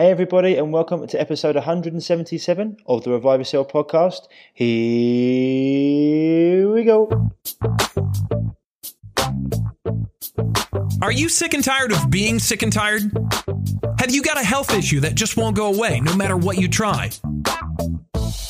Hey, everybody, and welcome to episode 177 of the Revive Yourself podcast. Here we go. Are you sick and tired of being sick and tired? Have you got a health issue that just won't go away no matter what you try?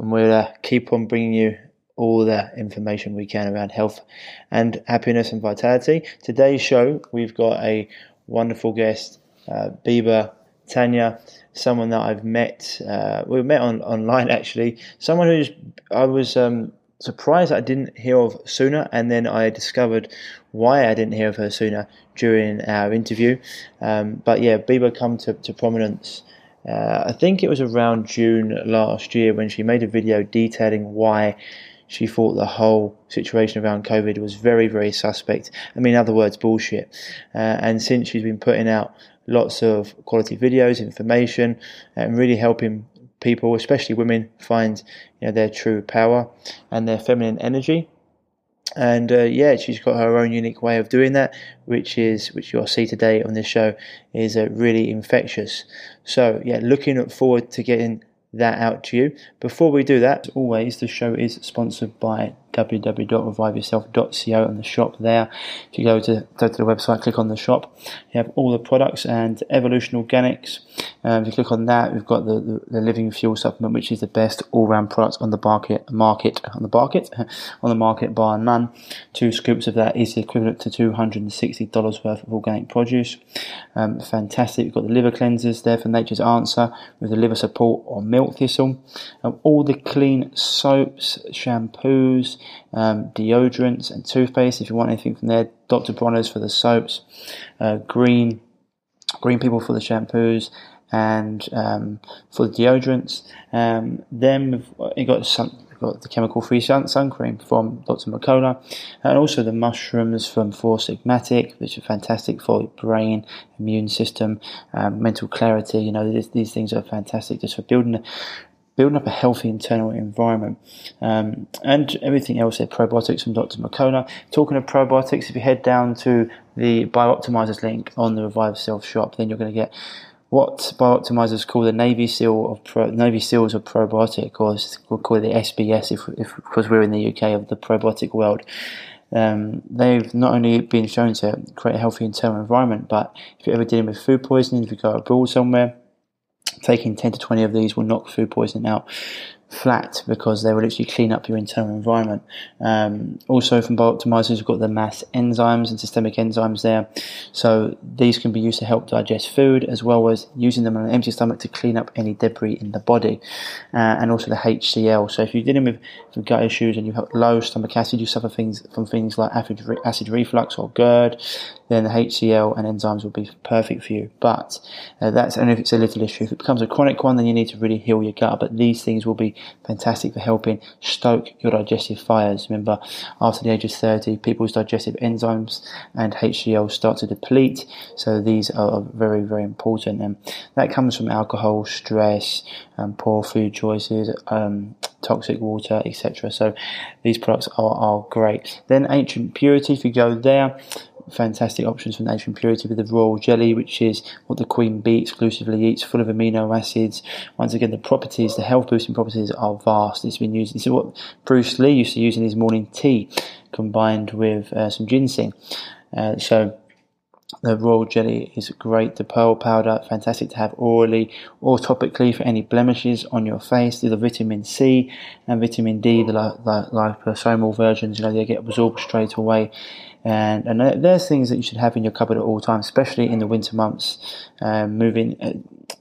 and we'll uh, keep on bringing you all the information we can around health and happiness and vitality. Today's show, we've got a wonderful guest, uh, Biba Tanya, someone that I've met. Uh, we met on online actually. Someone who's I was um, surprised I didn't hear of sooner, and then I discovered why I didn't hear of her sooner during our interview. Um, but yeah, Biba come to, to prominence uh, I think it was around June last year when she made a video detailing why she thought the whole situation around COVID was very, very suspect. I mean, in other words, bullshit. Uh, and since she's been putting out lots of quality videos, information, and really helping people, especially women, find you know their true power and their feminine energy and uh, yeah, she's got her own unique way of doing that, which is which you'll see today on this show is uh, really infectious. So yeah, looking forward to getting that out to you. Before we do that, always, the show is sponsored by www.reviveyourself.co and the shop there. If you go to go to the website, click on the shop, you have all the products and Evolution Organics. Um, if you click on that, we've got the, the, the, Living Fuel supplement, which is the best all-round product on the market. Market on the market on the market bar none. Two scoops of that is equivalent to two hundred and sixty dollars worth of organic produce. Um, fantastic. We've got the liver cleansers there for Nature's Answer with the liver support on milk thistle. Um, all the clean soaps, shampoos um, deodorants and toothpaste. If you want anything from there, Dr. Bronner's for the soaps, uh, Green Green People for the shampoos, and um, for the deodorants. Um, then you got some. Got the chemical-free sun, sun cream from Dr. Mercola, and also the mushrooms from Four Sigmatic, which are fantastic for your brain, immune system, um, mental clarity. You know, these, these, things are fantastic just for building building up a healthy internal environment. Um, and everything else there, probiotics from Dr. Mercola. Talking of probiotics, if you head down to the Biooptimizers link on the Revive Self shop, then you're going to get what Biooptimizers call the Navy SEAL of Pro, Navy SEALs of probiotic, or we'll call it the SBS if, if because we're in the UK of the probiotic world. Um, they've not only been shown to create a healthy internal environment, but if you're ever dealing with food poisoning, if you go abroad somewhere, taking 10 to 20 of these will knock food poisoning out flat because they will literally clean up your internal environment. Um, also, from Biooptimizers, we've got the mass enzymes and systemic enzymes there. So these can be used to help digest food as well as using them on an empty stomach to clean up any debris in the body. Uh, and also the HCl. So if you're dealing with, with gut issues and you've low stomach acid, you suffer things from things like acid reflux or GERD, then the HCl and enzymes will be perfect for you. But uh, that's only if it's a little issue. If it becomes a chronic one, then you need to really heal your gut. But these things will be fantastic for helping stoke your digestive fires. Remember, after the age of 30, people's digestive enzymes and HCl start to deplete. So these are very, very important. And that comes from alcohol, stress, um, poor food choices, um, toxic water, etc. So these products are, are great. Then ancient purity, if you go there, fantastic options for Ancient Purity with the Royal Jelly, which is what the Queen Bee exclusively eats, full of amino acids. Once again, the properties, the health boosting properties are vast. It's been used, this is what Bruce Lee used to use in his morning tea combined with uh, some ginseng. Uh, so the royal jelly is great. The pearl powder, fantastic to have orally or topically for any blemishes on your face. The vitamin C and vitamin D, the, the liposomal versions, you know, they get absorbed straight away. And, and there's things that you should have in your cupboard at all times, especially in the winter months. Um, moving, uh,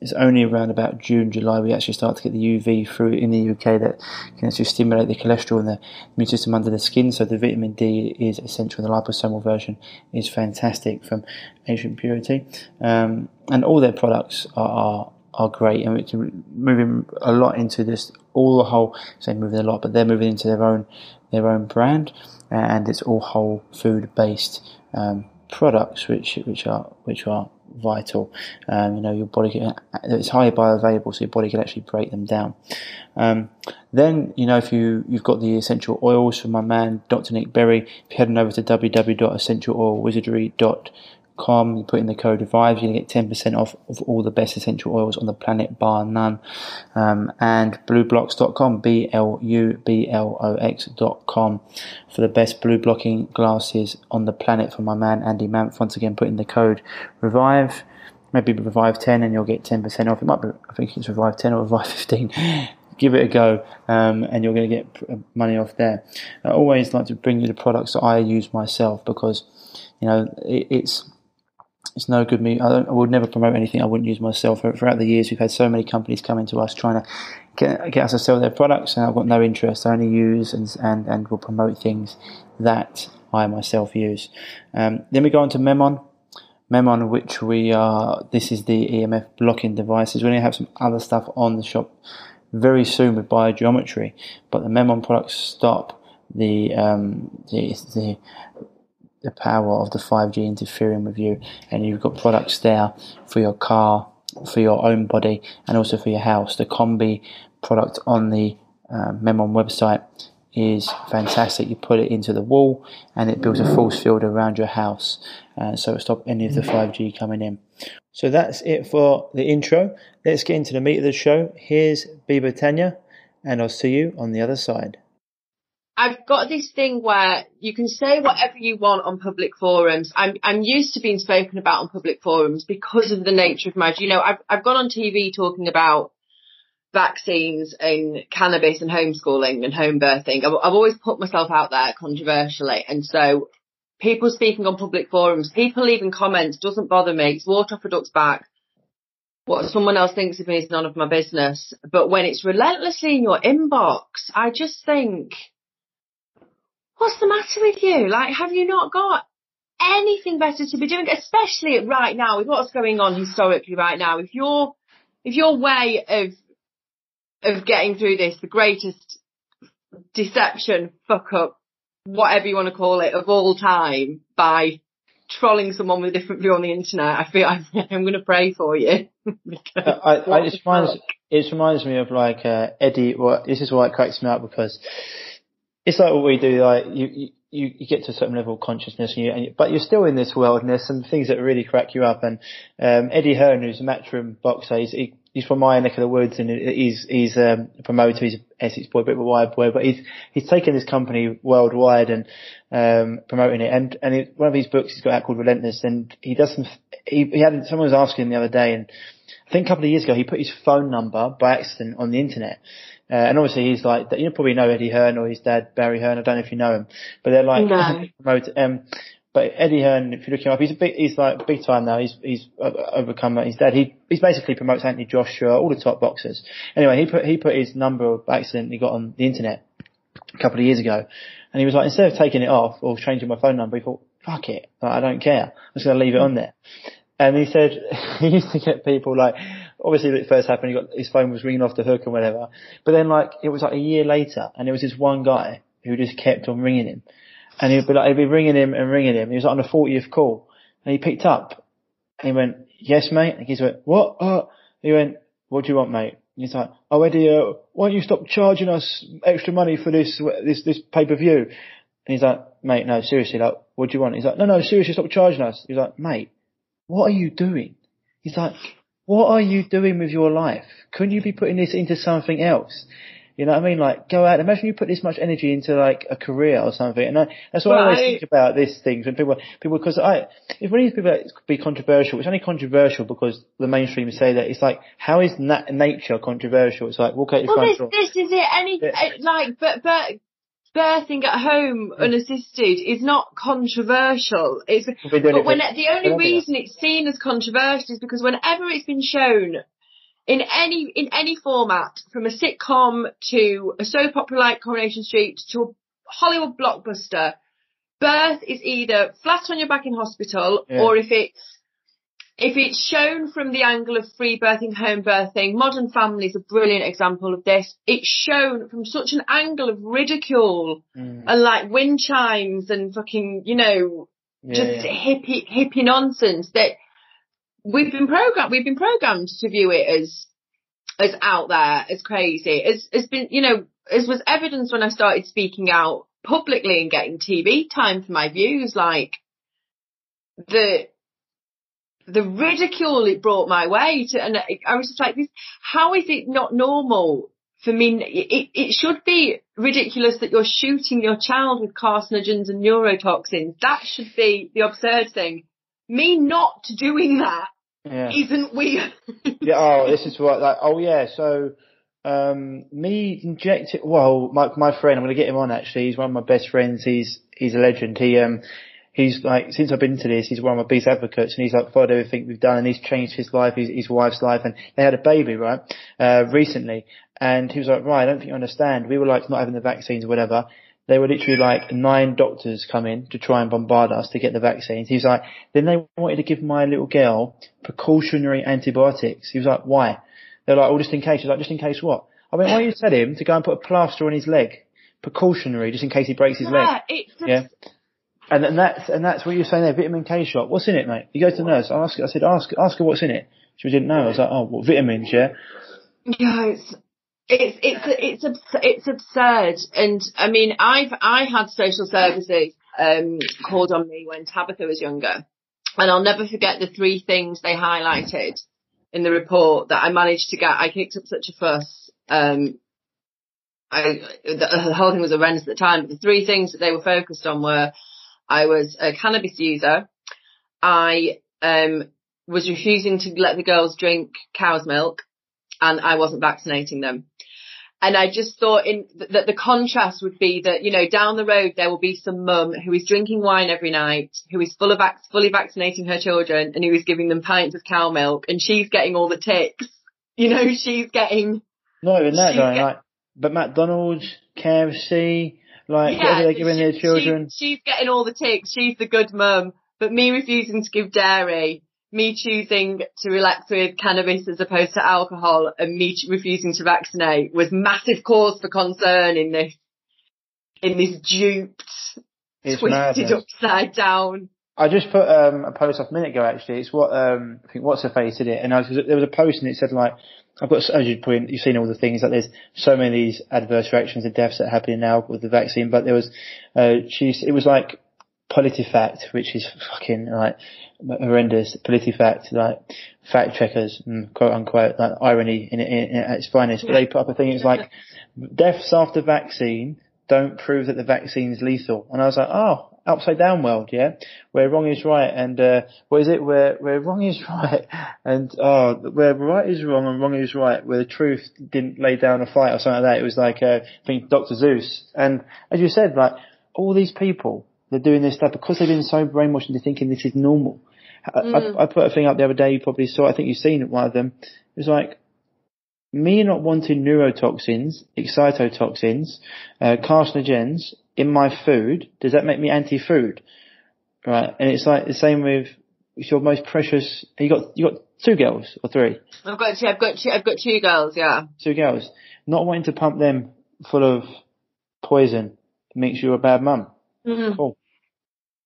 it's only around about June, July we actually start to get the UV through in the UK that can actually stimulate the cholesterol and the immune system under the skin. So the vitamin D is essential. The liposomal version is fantastic from Ancient Purity, um, and all their products are, are are great, and it's moving a lot into this. All the whole, say moving a lot, but they're moving into their own their own brand, and it's all whole food based um, products, which which are which are vital. Um, you know, your body can, it's highly bioavailable, so your body can actually break them down. Um, then, you know, if you you've got the essential oils from my man Dr. Nick Berry, if you head on over to www.essentialoilwizardry.com com. You put in the code REVIVE, you're to get 10% off of all the best essential oils on the planet, bar none. Um, and blublox.com, B L U B L O X.com for the best blue blocking glasses on the planet for my man Andy Mant. Once again, put in the code REVIVE. Maybe Revive 10 and you'll get 10% off. It might be, I think it's Revive 10 or Revive 15 give it a go, um, and you're going to get money off there. I always like to bring you the products that I use myself because, you know, it, it's it's no good me. I, I, would never promote anything I wouldn't use myself. Throughout the years, we've had so many companies coming to us trying to get, get us to sell their products, and I've got no interest. I only use and and, and will promote things that I myself use. Um, then we go on to Memon. Memon, which we are, this is the EMF blocking devices. We're going to have some other stuff on the shop very soon with biogeometry, but the Memon products stop the um, the, the the power of the 5G interfering with you, and you've got products there for your car, for your own body, and also for your house. The Combi product on the uh, Memon website is fantastic. You put it into the wall, and it builds a force field around your house, uh, so it stops any of the 5G coming in. So that's it for the intro. Let's get into the meat of the show. Here's Biba Tanya, and I'll see you on the other side. I've got this thing where you can say whatever you want on public forums. I'm I'm used to being spoken about on public forums because of the nature of my. You know, I've I've gone on TV talking about vaccines and cannabis and homeschooling and home birthing. I've, I've always put myself out there controversially, and so people speaking on public forums, people leaving comments doesn't bother me. It's water off a duck's back. What someone else thinks of me is none of my business. But when it's relentlessly in your inbox, I just think what's the matter with you? Like, have you not got anything better to be doing? Especially right now with what's going on historically right now. If your, if your way of, of getting through this, the greatest deception, fuck up, whatever you want to call it, of all time by trolling someone with a different view on the internet, I feel I'm, I'm going to pray for you. I, I, it, reminds, it reminds me of like uh, Eddie. Well, this is why it cracks me up because it's like what we do. Like you, you, you get to a certain level of consciousness, and you, and you, but you're still in this world, and there's some things that really crack you up. And um, Eddie Hearn, who's a matchroom boxer, he's, he, he's from my neck of the woods, and he's he's um, a promoter. He's an Essex boy, a bit of a wide boy, but he's he's taken this company worldwide and um, promoting it. And and one of his books he's got out called Relentless, and he does some. He, he had someone was asking him the other day, and I think a couple of years ago he put his phone number by accident on the internet. Uh, and obviously he's like, you probably know Eddie Hearn or his dad Barry Hearn. I don't know if you know him, but they're like no. promote. Um, but Eddie Hearn, if you look him up, he's a big, he's like big time now. He's he's overcome his dad. He he's basically promotes Anthony Joshua, all the top boxers. Anyway, he put he put his number by accident he got on the internet a couple of years ago, and he was like, instead of taking it off or changing my phone number, he thought, fuck it, like, I don't care. I'm just gonna leave it on there. And he said he used to get people like, obviously when it first happened, he got, his phone was ringing off the hook and whatever. But then like, it was like a year later and there was this one guy who just kept on ringing him. And he'd be like, he'd be ringing him and ringing him. He was like on the 40th call and he picked up and he went, yes mate. And he went, what? Uh, he went, what do you want mate? And he's like, oh Eddie, uh, why don't you stop charging us extra money for this, this, this pay per view? And he's like, mate, no, seriously, like, what do you want? He's like, no, no, seriously, stop charging us. He's like, mate, what are you doing? He's like, what are you doing with your life? Couldn't you be putting this into something else? You know what I mean? Like, go out. Imagine you put this much energy into like a career or something. And I, that's what right. I always think about these things when people, people, because I, if one of these people that be controversial, it's only controversial because the mainstream say that it's like, how is nat- nature controversial? It's like, walk out your well, this, this is it. Any, yeah. like, but, but birthing at home unassisted is not controversial. It's but when the only reason it's seen as controversial is because whenever it's been shown in any in any format, from a sitcom to a soap opera like Coronation Street to a Hollywood blockbuster, birth is either flat on your back in hospital yeah. or if it's if it's shown from the angle of free birthing, home birthing, modern family is a brilliant example of this. It's shown from such an angle of ridicule Mm. and like wind chimes and fucking, you know, Yeah, just yeah. hippie hippie nonsense that we've been programmed we've been programmed to view it as as out there as crazy as has been you know as was evidence when I started speaking out publicly and getting TV time for my views like the the ridicule it brought my way to and I was just like this how is it not normal for me? It, it should be ridiculous that you're shooting your child with carcinogens and neurotoxins. That should be the absurd thing. Me not doing that yeah. not weird. Yeah, oh, this is what, like, oh yeah, so, um, me injecting, well, my, my friend, I'm going to get him on actually, he's one of my best friends, he's, he's a legend, he, um, he's like, since I've been to this, he's one of my biggest advocates and he's like followed everything we've done and he's changed his life, his, his wife's life and they had a baby, right, uh, recently and he was like, right, I don't think you understand, we were like not having the vaccines or whatever, they were literally like nine doctors come in to try and bombard us to get the vaccines. He was like, then they wanted to give my little girl precautionary antibiotics. He was like, why? They're like, oh, just in case. He's like, just in case what? I mean, why don't you tell him to go and put a plaster on his leg? Precautionary, just in case he breaks his leg. it's just, Yeah. And, and that's, and that's what you're saying there, vitamin K shot. What's in it, mate? You go to the nurse, I ask, I said, ask, ask her what's in it. She didn't know. I was like, oh, what vitamins, yeah? Yeah, it's it's it's it's it's absurd, and I mean, I've I had social services um called on me when Tabitha was younger, and I'll never forget the three things they highlighted in the report that I managed to get. I kicked up such a fuss. Um, I the whole thing was horrendous at the time, but the three things that they were focused on were I was a cannabis user, I um was refusing to let the girls drink cow's milk, and I wasn't vaccinating them. And I just thought in th- that the contrast would be that, you know, down the road there will be some mum who is drinking wine every night, who is full of vac- fully vaccinating her children and who is giving them pints of cow milk and she's getting all the ticks. You know, she's getting, Not even that, though, get- like, but McDonald's, KFC, like, whatever they're giving their children. she- she's getting all the ticks. She's the good mum. But me refusing to give dairy, me choosing to relax with cannabis as opposed to alcohol, and me refusing to vaccinate was massive cause for concern in this, in this duped, It's twisted madness. upside down. I just put um, a post off a minute ago. Actually, it's what um, I think what's her face did it, and I was, there was a post and it said like, I've got as you point, you've seen all the things like there's so many of these adverse reactions and deaths that are happening now with the vaccine, but there was, uh, she's it was like PolitiFact, which is fucking like horrendous. PolitiFact, like fact checkers, mm, quote unquote, like irony in, in, in at its finest. But they put up a thing. It's like deaths after vaccine don't prove that the vaccine is lethal. And I was like, oh, upside down world, yeah, where wrong is right, and uh, what is it? Where where wrong is right, and oh, where right is wrong and wrong is right, where the truth didn't lay down a fight or something like that. It was like uh, I think Doctor Seuss, and as you said, like all these people, they're doing this stuff because they've been so brainwashed into thinking this is normal. I, I, I put a thing up the other day. You probably saw. I think you've seen. One of them. It was like me not wanting neurotoxins, excitotoxins, uh, carcinogens in my food, does that make me anti-food? Right, and it's like the same with it's your most precious. You got you got two girls or three, I've got two, I've got two, I've got two girls, yeah. two girls. Not wanting to pump them full of poison makes you a bad mum. Mhm. Cool.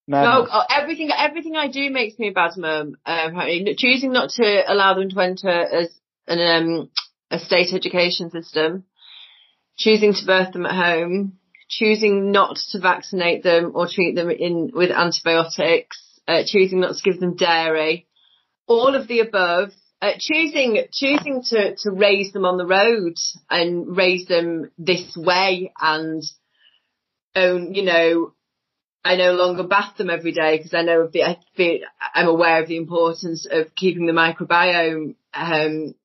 No, Madness. oh, everything everything I do makes me a bad mum. Um, choosing not to allow them to enter as an um, a state education system, choosing to birth them at home, choosing not to vaccinate them or treat them in with antibiotics, uh, choosing not to give them dairy, all of the above. Uh, choosing choosing to to raise them on the road and raise them this way and own you know I no longer bath them every day because I know the, I feel, I'm aware of the importance of keeping the microbiome um,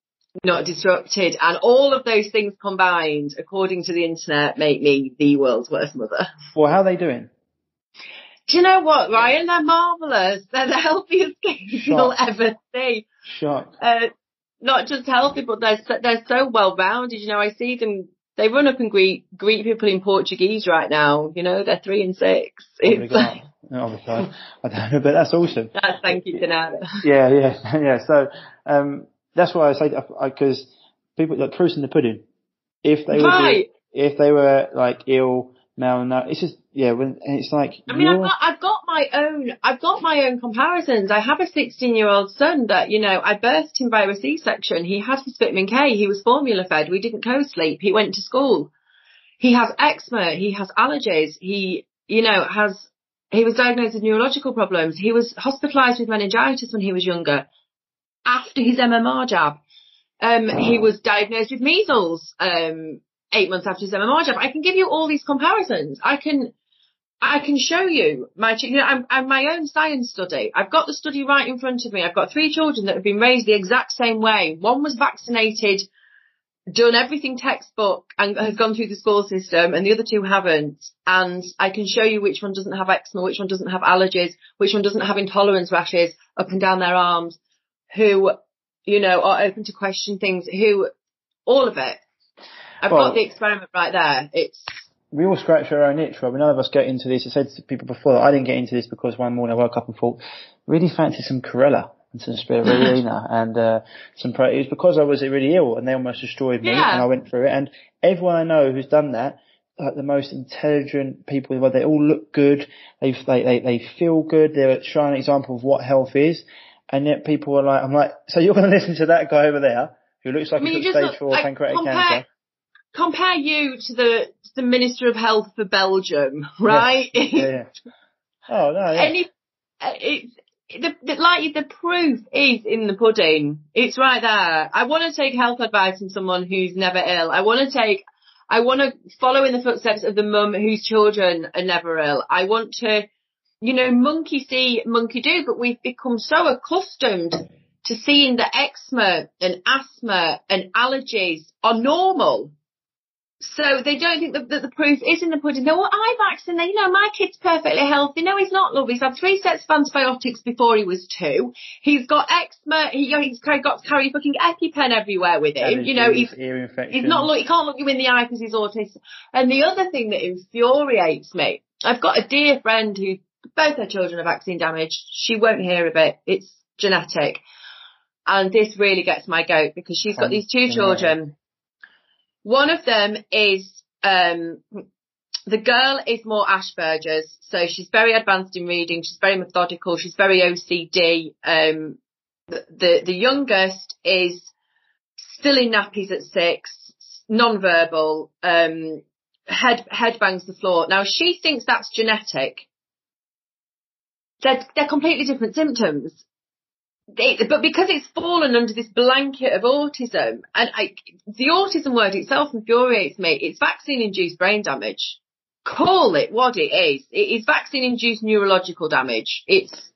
not disrupted, and all of those things combined, according to the internet, make me the world's worst mother. Well, how are they doing? Do you know what, Ryan? They're marvellous. They're the healthiest kids you'll ever see. Shock. Uh, not just healthy, but they're so, they're so well rounded. You know, I see them. They run up and greet greet people in Portuguese right now. You know, they're three and six. They It's Obviously, I, don't know, but that's awesome. That's thank you to. Yeah, yeah, yeah. So um, that's why I say because people like proofs in the pudding. If they were if they were like ill, malnourished, it's just yeah. When and it's like I mean, I've got, I've got my own, I've got my own comparisons. I have a 16 year old son that, you know, I birthed him by a C-section. He had his vitamin K. He was formula fed. We didn't co-sleep. He went to school. He has eczema. He has allergies. He, you know, has, he was diagnosed with neurological problems. He was hospitalized with meningitis when he was younger after his MMR jab. Um, he was diagnosed with measles, um, eight months after his MMR jab. I can give you all these comparisons. I can, I can show you my, you know, I'm, I'm my own science study. I've got the study right in front of me. I've got three children that have been raised the exact same way. One was vaccinated, done everything textbook and has gone through the school system and the other two haven't. And I can show you which one doesn't have eczema, which one doesn't have allergies, which one doesn't have intolerance rashes up and down their arms, who, you know, are open to question things, who, all of it. I've Well- got the experiment right there. It's, we all scratch our own itch, Rob. None of us get into this. I said to people before that I didn't get into this because one morning I woke up and thought, really fancy some chlorella and some spirulina and uh, some pro. It was because I was really ill and they almost destroyed me, Yeah. and I went through it. And everyone I know who's done that, like the most intelligent people, well, they all look good. They they they, they feel good. They're a shining example of what health is. And yet people are like, I'm like, so you're going to listen to that guy over there who looks like I mean, he's stage look- four like, pancreatic compare- cancer. compare you to the to the Minister of Health for Belgium, right? Yeah, yeah. Oh no, yeah. Any, uh, it's the, the like the proof is in the pudding. It's right there. I want to take health advice from someone who's never ill. I want to take. I want to follow in the footsteps of the mum whose children are never ill. I want to, you know, monkey see, monkey do, but we've become so accustomed to seeing that eczema and asthma and allergies are normal. So they don't think that, that the proof is in the pudding. No, well, I vaccinate. You know, my kid's perfectly healthy. No, he's not, love. He's had three sets of antibiotics before he was two. He's got eczema. He, he's got to carry fucking EpiPen everywhere with him. You know, he's, ear he's not look, he can't look you in the eye because he's autistic. And the other thing that infuriates me, I've got a dear friend who both her children are vaccine damaged. She won't hear of it. It's genetic. And this really gets my goat because she's got these two children. One of them is, um, the girl is more Asperger's, so she's very advanced in reading. She's very methodical. She's very OCD. Um, the, the, the youngest is still in nappies at six, non-verbal, um, head, head bangs the floor. Now she thinks that's genetic. They're, they're completely different symptoms. They, but because it's fallen under this blanket of autism, and I, the autism word itself infuriates me. It's vaccine-induced brain damage. Call it what it is. It is vaccine-induced neurological damage. It's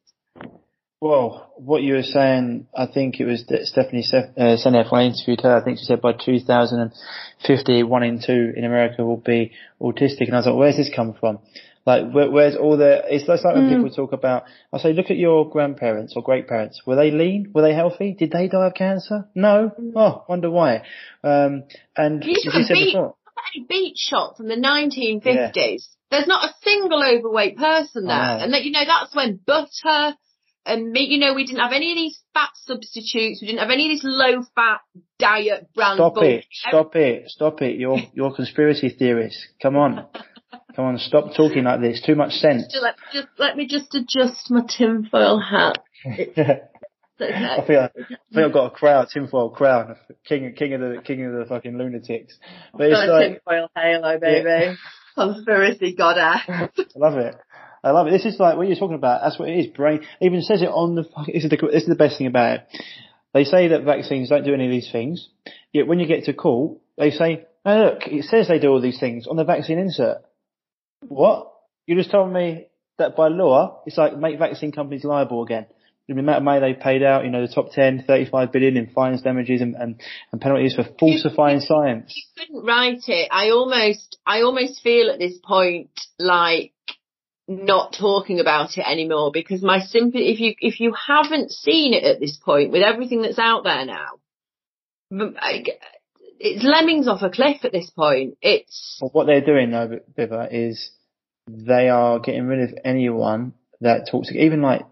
Well, what you were saying, I think it was that Stephanie Sef- uh, Seneff, when I interviewed her, I think she said by 2050, one in two in America will be autistic. And I was like, where's this come from? Like, where, where's all the, it's like when Mm. people talk about, I say, look at your grandparents or great parents. Were they lean? Were they healthy? Did they die of cancer? No? Oh, wonder why. Um, and You said beat- before, any beat shot from the 1950s. There's not a single overweight person there. I know. And that, you know, that's when butter and meat, you know, we didn't have any of these fat substitutes. We didn't have any of this low fat diet brand Stop bullshit. it! Stop it! Stop it! You're you're conspiracy theorists. Come on, come on! Stop talking like this. Too much sense. Just let, just, let me just adjust my tinfoil hat. I feel I feel I've got a crown, tinfoil crown, king king of the king of the fucking lunatics. But it's a like tinfoil halo, baby. Conspiracy goddess. I love it. I love it. This is like what you're talking about. That's what it is. Brain even says it on the. This is the this is the best thing about it. They say that vaccines don't do any of these things. Yet when you get to court, they say, "Oh look, it says they do all these things on the vaccine insert." What? You just told me that by law, it's like make vaccine companies liable again. The amount of money they paid out, you know, the top 10, 35 billion in fines, damages and, and, and penalties for falsifying science. you couldn't write it. I almost, I almost feel at this point like not talking about it anymore because my sympathy, if you, if you haven't seen it at this point with everything that's out there now, it's lemmings off a cliff at this point. It's, Well, what they're doing though, Biba, is they are getting rid of anyone that talks, even like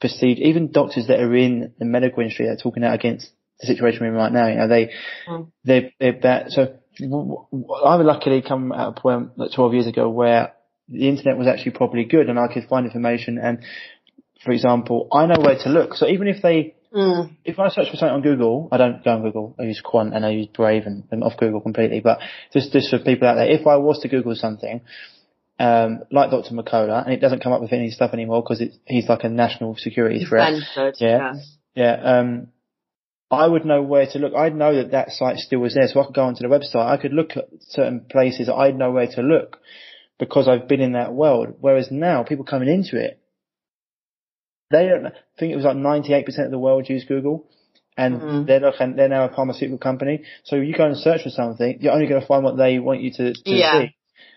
perceived, even doctors that are in the medical industry that are talking out against the situation we're in right now, you know, they, mm. they, they're that, so I would luckily come at a point like 12 years ago where the internet was actually probably good and I could find information and for example, I know where to look. So even if they, mm. if I search for something on Google, I don't go on Google. I use Qwant and I use Brave and I'm off Google completely. But just, just for people out there, if I was to Google something, um, like Dr. McCullough, and it doesn't come up with any stuff anymore because he's like a national security threat. yeah. Yeah. Um, I would know where to look. I'd know that that site still was there, so I could go onto the website. I could look at certain places. I'd know where to look because I've been in that world. Whereas now, people coming into it, they don't. I think it was like 98% of the world use Google, and mm-hmm. they're they're now a pharmaceutical company. So you go and search for something, you're only going to find what they want you to, to yeah. see.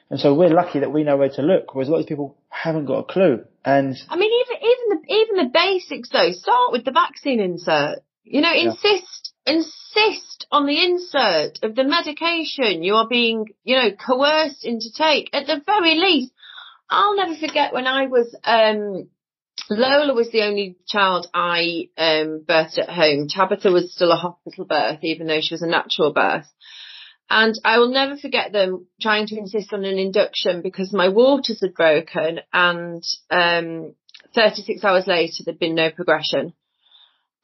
And so we're lucky that we know where to look, whereas a lot of people haven't got a clue. And I mean, even even the even the basics though. Start with the vaccine insert. You know, insist yeah. insist on the insert of the medication you are being, you know, coerced into take. At the very least, I'll never forget when I was um Lola was the only child I um, birthed at home. Tabitha was still a hospital birth, even though she was a natural birth. And I will never forget them trying to insist on an induction because my waters had broken and um, 36 hours later there'd been no progression.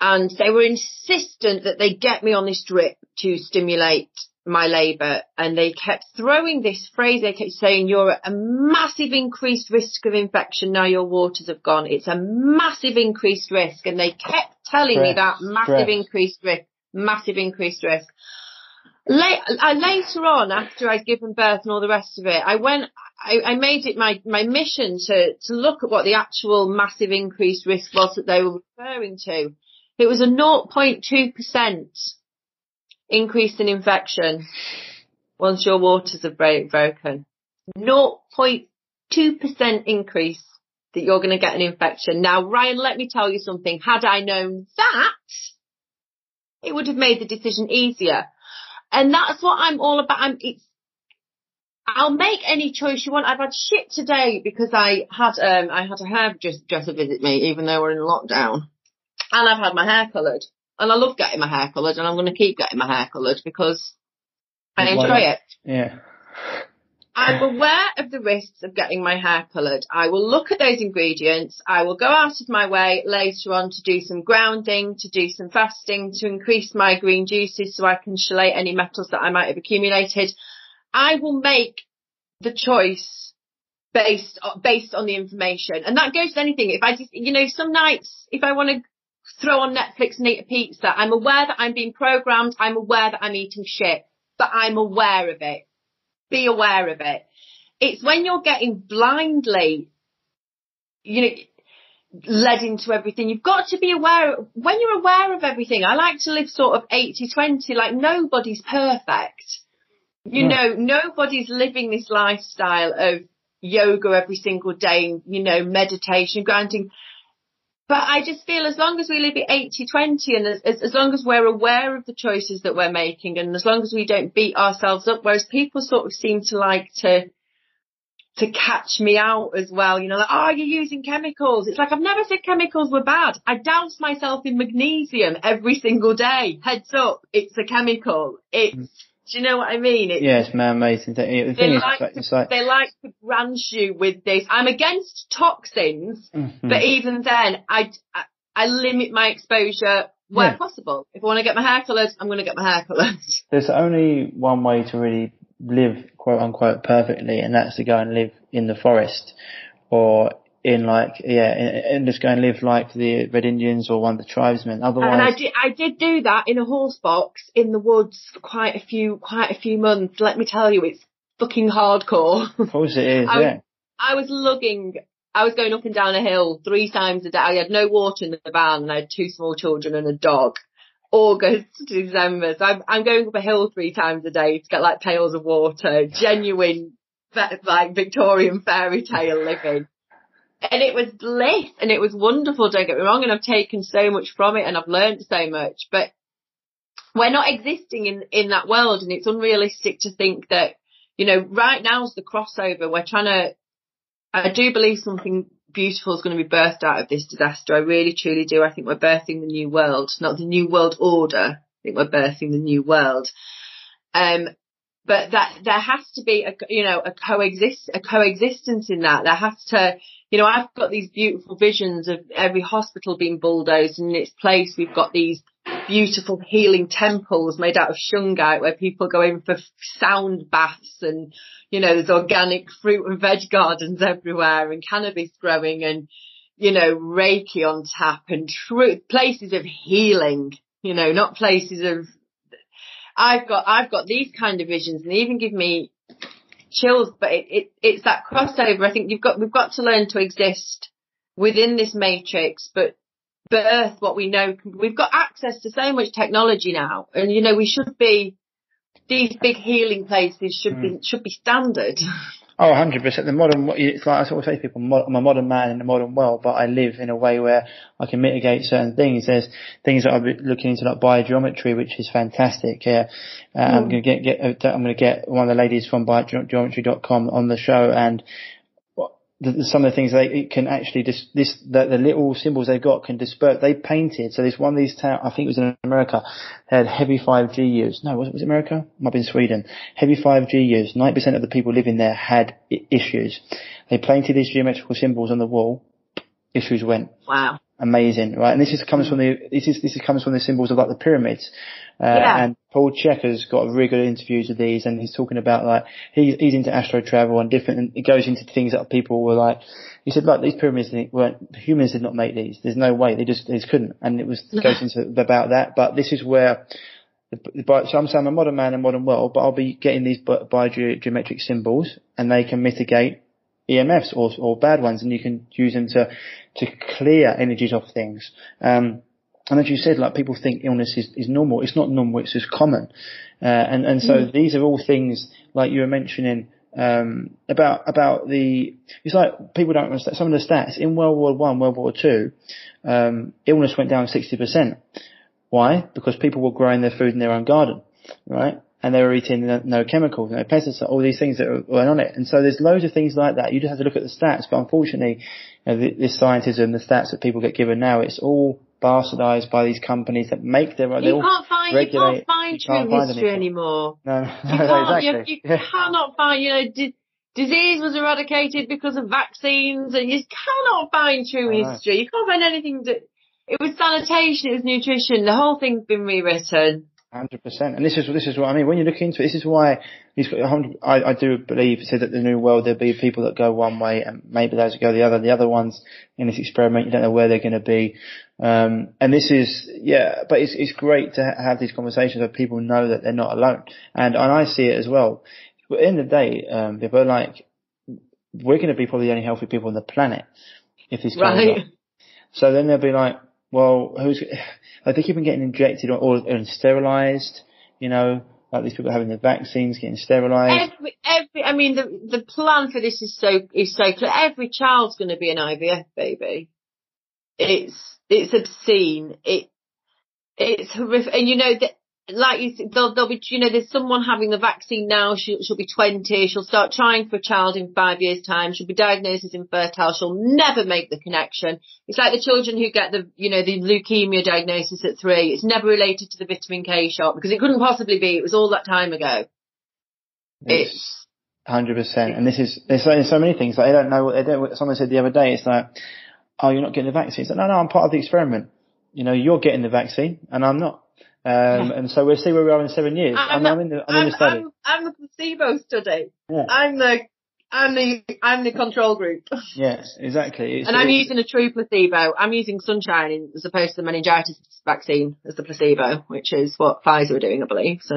And they were insistent that they get me on this drip to stimulate my labour and they kept throwing this phrase, they kept saying you're at a massive increased risk of infection now your waters have gone. It's a massive increased risk and they kept telling stress, me that massive stress. increased risk, massive increased risk. Late, uh, later on, after I'd given birth and all the rest of it, I went, I, I made it my, my mission to, to look at what the actual massive increased risk was that they were referring to. It was a 0.2% increase in infection once your waters are broken. 0.2% increase that you're going to get an infection. Now, Ryan, let me tell you something. Had I known that, it would have made the decision easier. And that's what I'm all about. I'm, it's, I'll make any choice you want. I've had shit today because I had, um, I had a hairdresser visit me, even though we're in lockdown. And I've had my hair coloured. And I love getting my hair coloured and I'm going to keep getting my hair coloured because I enjoy it. Yeah. I'm aware of the risks of getting my hair coloured. I will look at those ingredients. I will go out of my way later on to do some grounding, to do some fasting, to increase my green juices so I can chelate any metals that I might have accumulated. I will make the choice based based on the information, and that goes to anything. If I just, you know, some nights if I want to throw on Netflix and eat a pizza. I'm aware that I'm being programmed. I'm aware that I'm eating shit, but I'm aware of it. Be aware of it. It's when you're getting blindly, you know, led into everything. You've got to be aware, when you're aware of everything, I like to live sort of 80-20, like nobody's perfect. You hmm. know, nobody's living this lifestyle of yoga every single day, you know, meditation, grounding. But I just feel as long as we live it 80-20 and as, as long as we're aware of the choices that we're making and as long as we don't beat ourselves up, whereas people sort of seem to like to, to catch me out as well, you know, like, oh, you're using chemicals. It's like, I've never said chemicals were bad. I douse myself in magnesium every single day. Heads up, it's a chemical. It's. Do you know what I mean? It's, yeah, it's man-made. The thing they, is, like to, like... they like to brand you with this. I'm against toxins, mm-hmm. but even then, I, I, I limit my exposure where yeah. possible. If I want to get my hair coloured, I'm going to get my hair coloured. There's only one way to really live quote unquote perfectly, and that's to go and live in the forest or in like yeah, and just go and live like the Red Indians or one of the tribesmen. Otherwise, and I did I did do that in a horse box in the woods for quite a few quite a few months. Let me tell you, it's fucking hardcore. Of course it is. I yeah. Was, I was lugging. I was going up and down a hill three times a day. I had no water in the van, and I had two small children and a dog. August to December. So I'm, I'm going up a hill three times a day to get like pails of water, genuine, like Victorian fairy tale living and it was bliss and it was wonderful, don't get me wrong, and I've taken so much from it and I've learned so much, but we're not existing in, in that world and it's unrealistic to think that, you know, right now is the crossover. We're trying to, I do believe something beautiful is going to be birthed out of this disaster. I really truly do. I think we're birthing the new world, not the new world order. I think we're birthing the new world. Um, but that there has to be a you know a coexist a coexistence in that. There has to you know I've got these beautiful visions of every hospital being bulldozed and in its place we've got these beautiful healing temples made out of shungite where people go in for sound baths and you know there's organic fruit and veg gardens everywhere and cannabis growing and you know reiki on tap and true places of healing you know not places of I've got I've got these kind of visions, and they even give me chills. But it, it it's that crossover. I think you've got we've got to learn to exist within this matrix, but birth what we know. We've got access to so much technology now, and you know we should be these big healing places should mm. be hmm. should be standard. Oh, 100%. The modern, it's like I always say to people, I'm a modern man in the modern world, but I live in a way where I can mitigate certain things. There's things that I'm looking into like biogeometry, which is fantastic. Yeah. Uh, mm. I'm going to get, get, I'm going to get one of the ladies from biogeometry.com on the show and the, some of the things they it can actually dis, this the, the, little symbols they've got can disperse. They painted so this one of these towns I think it was in America had heavy 5G use. No, was it was it America? Might in Sweden. Heavy 5G use. Ninety percent of the people living there had I- issues. They painted these geometrical symbols on the wall. Issues went. Wow amazing, right? And this is comes from the this is this is comes from the symbols of like the pyramids. Uh, yeah. And Paul Chek's got a really good interviews with these, and he's talking about like he's he's into astro travel and different. And it goes into things that people were like. He said, like these pyramids weren't humans did not make these. There's no way they just they just couldn't. And it was goes into about that. But this is where. The, so I'm saying I'm a modern man in a modern world, but I'll be getting these bi- biogeometric symbols, and they can mitigate EMFs or, or bad ones, and you can use them to to clear energies off things. Um, and as you said, like people think illness is, is normal. It's not normal. It's just common. Uh, and and so mm. these are all things like you were mentioning um, about about the. It's like people don't understand some of the stats in World War One, World War Two. Um, illness went down sixty percent. Why? Because people were growing their food in their own garden, right? And they were eating no, chemicals, no pesticides, all these things that were on it. And so there's loads of things like that. You just have to look at the stats. But unfortunately, you know, this scientism, the stats that people get given now, it's all bastardized by these companies that make their own. You can't find, you can't find you true can't find history anymore. No, you can't, exactly. you, you cannot find, you know, di- disease was eradicated because of vaccines and you cannot find true history. You can't find anything that, it was sanitation, it was nutrition, the whole thing's been rewritten. Hundred percent, and this is this is what I mean. When you look into it, this is why he's got. I, I do believe said that the new world there'll be people that go one way and maybe those that go the other. The other ones in this experiment, you don't know where they're going to be. Um, and this is yeah, but it's it's great to have these conversations where people know that they're not alone. And and I see it as well. But in the day, um, people are like, we're going to be probably the only healthy people on the planet if this goes right. on. So then they'll be like, well, who's, like they keep on getting injected or, or sterilized, you know, like these people having the vaccines, getting sterilized. Every, every, I mean, the, the plan for this is so, is so clear. Every child's going to be an IVF baby. It's, it's obscene. It, it's horrific. And you know, that like you said, there'll, there'll be, you know, there's someone having the vaccine now. She'll, she'll be 20. She'll start trying for a child in five years time. She'll be diagnosed as infertile. She'll never make the connection. It's like the children who get the, you know, the leukemia diagnosis at three. It's never related to the vitamin K shot because it couldn't possibly be. It was all that time ago. It's. Hundred percent, and this is there's so, there's so many things like they don't know what they do. Someone said the other day, it's like, oh, you're not getting the vaccine. It's like, no, no, I'm part of the experiment. You know, you're getting the vaccine, and I'm not. Um, and so we'll see where we are in seven years. I'm, I'm in the, I'm, I'm, in the study. I'm, I'm, the placebo study. Yeah. I'm the, I'm the, I'm the control group. Yes, exactly. It's, and I'm using a true placebo. I'm using sunshine as opposed to the meningitis vaccine as the placebo, which is what Pfizer are doing, I believe. So.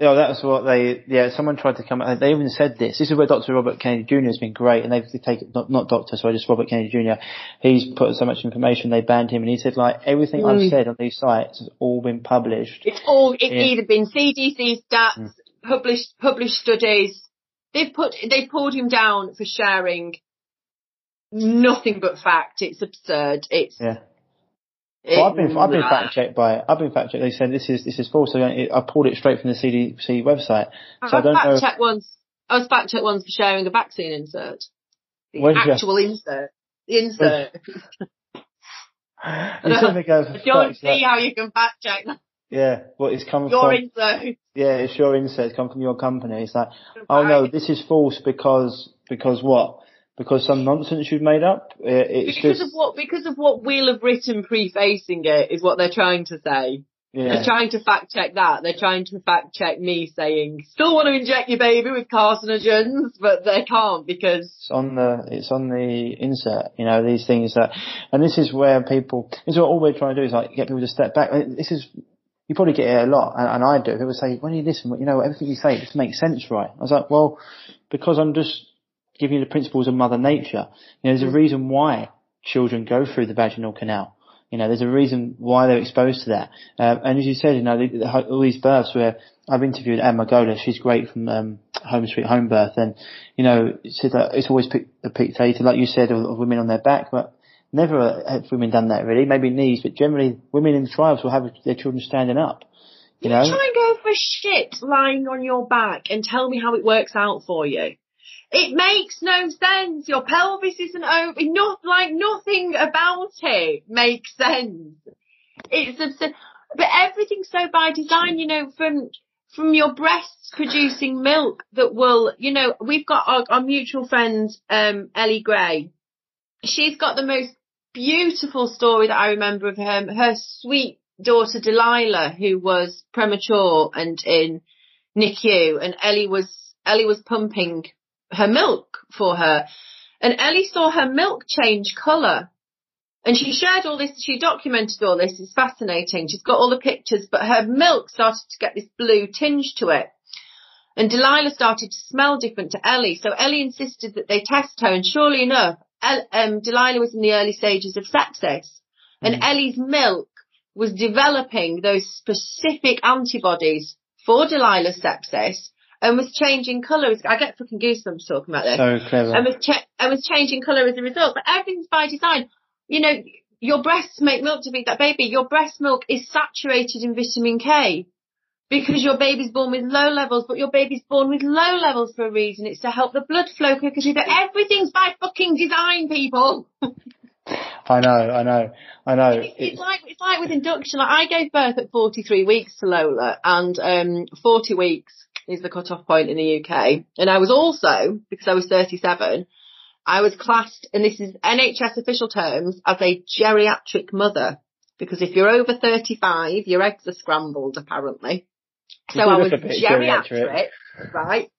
Yeah, that's what they. Yeah, someone tried to come. Up they even said this. This is where Dr. Robert Kennedy Jr. has been great, and they've taken not not Doctor, sorry, just Robert Kennedy Jr. He's put so much information. They banned him, and he said like everything mm. I've said on these sites has all been published. It's all. It's either been CDC stats, mm. published published studies. They've put they pulled him down for sharing nothing but fact. It's absurd. It's yeah. Well, I've been I've been fact checked by it. I've been fact checked. They said this is this is false. So I pulled it straight from the CDC website. So I, I don't fact know. checked once. I was fact checked once for sharing a vaccine insert. The actual insert. The insert. You of go, I don't see how you can fact check that. yeah, what is coming Your from? insert. Yeah, it's your insert. It's come from your company. It's like, oh no, this is false because because what? Because some nonsense you've made up. It- It's Because just of what because of what we'll have written prefacing it is what they're trying to say. yeah. They're trying to fact check that. They're trying to fact check me saying still want to inject your baby with carcinogens, but they can't because It's on the it's on the insert. You know these things that, and this is where people. This is what all we're trying to do is like get people to step back. This is you probably get it a lot, and, and I do. People say, when you listen, you know everything you say just makes sense, right? I was like, well, because I'm just giving you the principles of Mother Nature. You know, there's a reason why children go through the vaginal canal. You know, there's a reason why they're exposed to that. Um, and as you said, you know, the, the, all these births where I've interviewed Emma Gola, she's great from um, Home Sweet Home Birth, and you know, said that it's always depicted, like you said, of, of women on their back, but never have women done that really. Maybe knees, but generally women in the tribes will have their children standing up. You know, try and go for shit lying on your back and tell me how it works out for you. It makes no sense. Your pelvis isn't open. Not like nothing about it makes sense. It's absurd. But everything's so by design, you know, from from your breasts producing milk that will, you know, we've got our, our mutual friend, um, Ellie Gray. She's got the most beautiful story that I remember of her. Her sweet daughter Delilah, who was premature and in NICU, and Ellie was Ellie was pumping her milk for her, and Ellie saw her milk change colour. And she shared all this, she documented all this, it's fascinating. She's got all the pictures, but her milk started to get this blue tinge to it. And Delilah started to smell different to Ellie. So Ellie insisted that they test her, and surely enough, El- um, Delilah was in the early stages of sepsis. And Ellie's milk was developing those specific antibodies for Delilah's sepsis and was changing colour. I get fucking goosebumps talking about this so clever. and was cha- and was changing colour as a result. But everything's by design. You know, your breasts make milk to feed that baby. Your breast milk is saturated in vitamin K because your baby's born with low levels, but your baby's born with low levels for a reason. It's to help the blood flow quicker. That everything's by fucking design, people. I know, I know, I know. It's, it's like it's like with induction. Like I gave birth at 43 weeks to Lola, and um, 40 weeks is the cut-off point in the UK. And I was also because I was 37. I was classed, and this is NHS official terms, as a geriatric mother. Because if you're over 35, your eggs are scrambled, apparently. So I was geriatric, geriatric. right?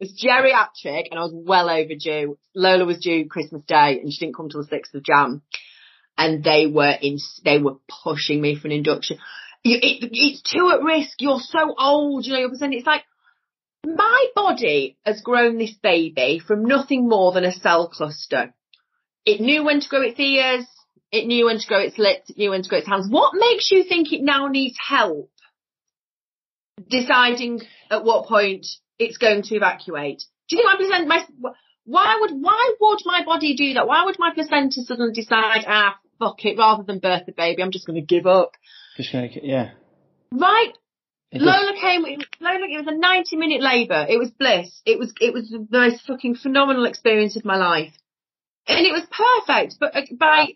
It was geriatric, and I was well overdue. Lola was due Christmas Day, and she didn't come till the 6th of Jan. And they were in, they were pushing me for an induction. You, it, it's too at risk. You're so old, you know, you're percent. It's like, my body has grown this baby from nothing more than a cell cluster. It knew when to grow its ears. It knew when to grow its lips. It knew when to grow its hands. What makes you think it now needs help deciding at what point it's going to evacuate? Do you think my placenta, my, why would, why would my body do that? Why would my placenta suddenly decide, ah, fuck it, rather than birth the baby, I'm just going to give up? Just gonna, yeah. Right? It just- Lola came. It was, Lola, it was a ninety-minute labour. It was bliss. It was. It was the most fucking phenomenal experience of my life, and it was perfect. But uh, by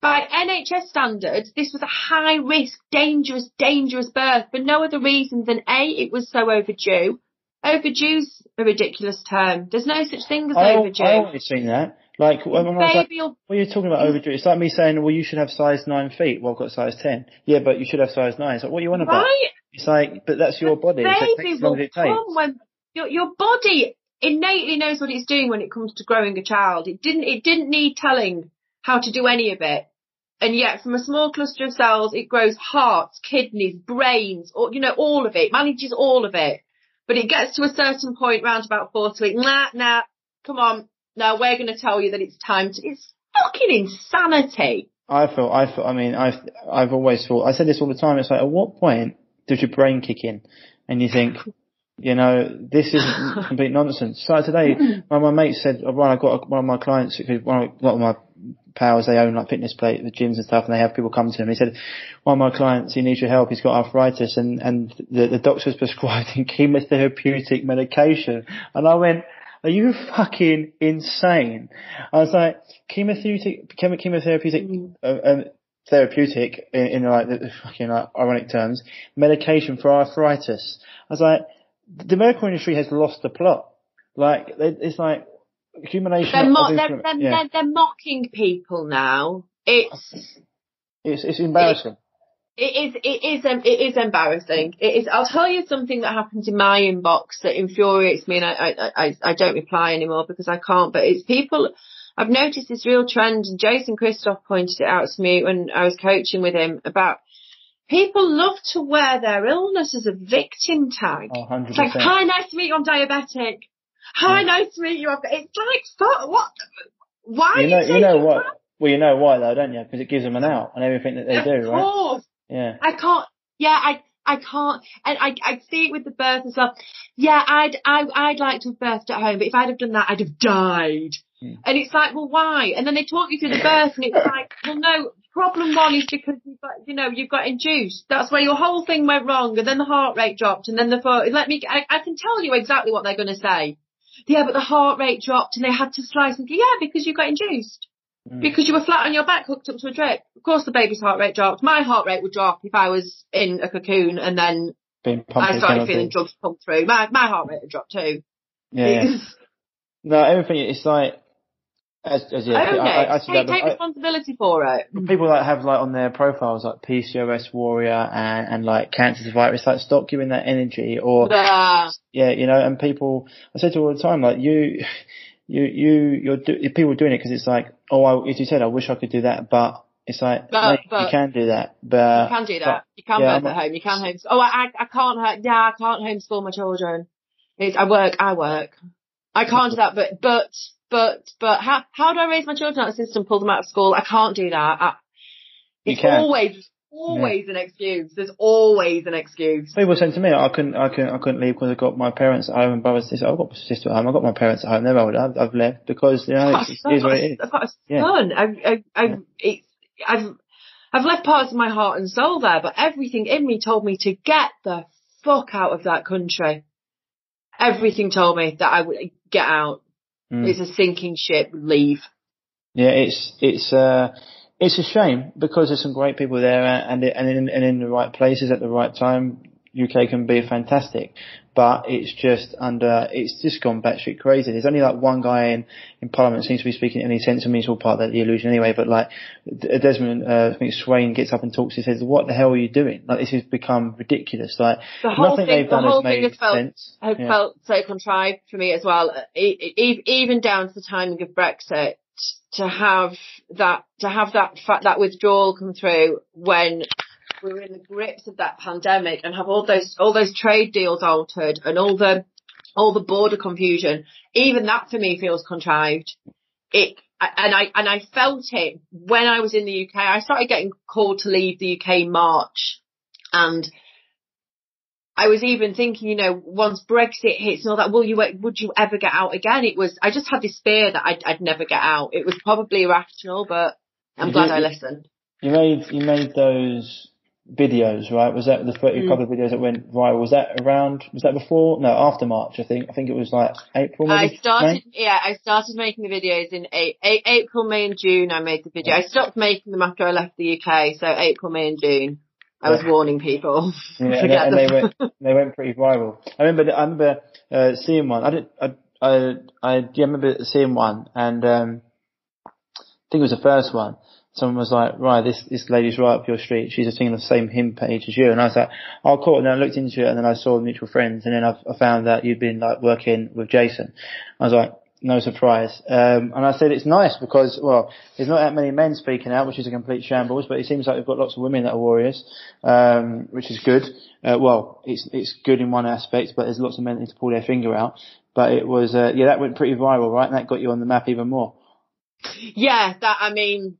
by NHS standards, this was a high-risk, dangerous, dangerous birth for no other reason than a it was so overdue. Overdue's a ridiculous term. There's no such thing as overdue. I've always seen that. Like when I was like, what are you talking about mm-hmm. overdue? It's like me saying, well, you should have size nine feet. Well, I've got size ten. Yeah, but you should have size nine. It's like, what are you on about? right. It's like, but that's your body. It's like, it baby takes will come when your your body innately knows what it's doing when it comes to growing a child. It didn't it didn't need telling how to do any of it. And yet from a small cluster of cells it grows hearts, kidneys, brains, or you know, all of it, manages all of it. But it gets to a certain point round about fourth week, nah, nah, come on, no, we're gonna tell you that it's time to it's fucking insanity. I feel, I feel, I mean, I've, I've always thought, I said this all the time, it's like, at what point does your brain kick in? And you think, you know, this is complete nonsense. So today, one of my mates said, oh, well, I got one of my clients, one of, one of my pals, they own like fitness plate, the gyms and stuff, and they have people come to them. He said, one of my clients, he needs your help, he's got arthritis, and, and the, the doctor's prescribing him chemotherapeutic medication. And I went, are you fucking insane? I was like, chemotherapeutic, chemotherapeutic, uh, um, therapeutic in, in like the fucking like ironic terms, medication for arthritis. I was like, the medical industry has lost the plot. Like, it's like, accumulation they're, mo- they're, they're, yeah. they're, mocking people now. It's, it's, it's embarrassing. It, it is, it is, um, it is embarrassing. It is, I'll tell you something that happens in my inbox that infuriates me and I, I, I, I don't reply anymore because I can't, but it's people, I've noticed this real trend and Jason Christoff pointed it out to me when I was coaching with him about people love to wear their illness as a victim tag. Oh, 100%. It's like, hi, nice to meet you, I'm diabetic. Hi, mm. nice to meet you. It's like, what? Why? You know, you, you know what? Well, you know why though, don't you? Because it gives them an out on everything that they of do, course. right? Yeah. I can't. Yeah, I. I can't, and I, I see it with the birth as well. Yeah, I'd, I, I'd like to have birthed at home, but if I'd have done that, I'd have died. Mm. And it's like, well, why? And then they talk you through the birth, and it's like, well, no. Problem one is because you've got, you know, you've got induced. That's where your whole thing went wrong, and then the heart rate dropped, and then the let me. I, I can tell you exactly what they're going to say yeah, but the heart rate dropped and they had to slice and yeah, because you got induced. Mm. Because you were flat on your back hooked up to a drip. Of course the baby's heart rate dropped. My heart rate would drop if I was in a cocoon and then I started feeling drugs pump through. My, my heart rate would drop too. Yeah. yeah. no, everything, it's like, as, as yeah, I, I, I, take, take responsibility for it. People that have like on their profiles like PCOS warrior and, and like cancer survivor, it's like stop giving that energy or yeah, yeah you know. And people, I say to all the time, like you, you, you, you're do, people are doing it because it's like, oh, I, as you said, I wish I could do that, but it's like but, but, you can do that, but you can do that. But, you can yeah, work at home. You can homeschool. Oh, I, I can't. Yeah, I can't homeschool my children. It's I work. I work. I can't do that, but but but but how how do I raise my children out of the system, pull them out of school? I can't do that. I, it's always always yeah. an excuse. There's always an excuse. People saying to me, I couldn't, I couldn't, I couldn't leave because I've got my parents at home and brothers and sisters. I've got my sister at home. I've got my parents at home. They're older. I've, I've left because you know it's, it is what it is. I've got a son. Yeah. I've, I've, I've, yeah. I've, I've left parts of my heart and soul there, but everything in me told me to get the fuck out of that country. Everything told me that I would get out. Mm. It's a sinking ship. Leave. Yeah, it's it's uh it's a shame because there's some great people there and and in, and in the right places at the right time. UK can be fantastic, but it's just under, it's just gone batshit crazy. There's only like one guy in, in Parliament seems to be speaking any sense. I mean, it's all part of the illusion anyway, but like, Desmond, uh, I think Swayne gets up and talks and says, what the hell are you doing? Like, this has become ridiculous. Like, the whole nothing thing, they've done the whole has thing made has felt, sense. Has yeah. felt so contrived for me as well. Even down to the timing of Brexit, to have that, to have that, that withdrawal come through when we were in the grips of that pandemic and have all those all those trade deals altered and all the all the border confusion, even that for me feels contrived. It and I and I felt it when I was in the UK. I started getting called to leave the UK March, and I was even thinking, you know, once Brexit hits and all that, will you would you ever get out again? It was I just had this fear that I'd, I'd never get out. It was probably irrational, but I'm glad I listened. You made you made those videos, right? Was that the mm. couple of videos that went viral? Was that around? Was that before? No, after March. I think. I think it was like April. Maybe? I started. May? Yeah, I started making the videos in a- a- April, May, and June. I made the video. I stopped making them after I left the UK. So April, May, and June. I was warning people. Yeah, and, they, and they, went. They went pretty viral. I remember. I remember uh, seeing one. I did. I. I. I, yeah, I remember seeing one, and um, I think it was the first one someone was like, right, this, this lady's right up your street. She's singing the same hymn page as you. And I was like, oh, cool. And then I looked into it and then I saw mutual friends. And then I, I found that you'd been like working with Jason. I was like, no surprise. Um, and I said it's nice because, well, there's not that many men speaking out, which is a complete shambles, but it seems like we've got lots of women that are warriors, um, which is good. Uh, well, it's, it's good in one aspect, but there's lots of men that need to pull their finger out. But it was, uh, yeah, that went pretty viral, right? And that got you on the map even more. Yeah, that, I mean,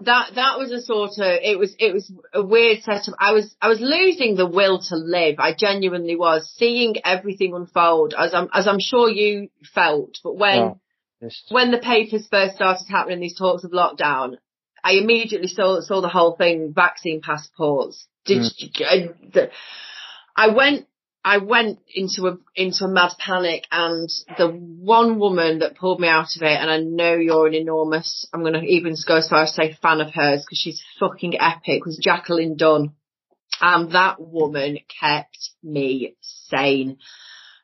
that that was a sort of it was it was a weird setup. I was I was losing the will to live. I genuinely was seeing everything unfold as I'm as I'm sure you felt. But when yeah, when the papers first started happening, these talks of lockdown, I immediately saw saw the whole thing. Vaccine passports. Did mm. I, I went I went into a into a mad panic, and the one woman that pulled me out of it, and I know you're an enormous. I'm going to even go as far as say fan of hers because she's fucking epic. Was Jacqueline Dunn, and that woman kept me sane.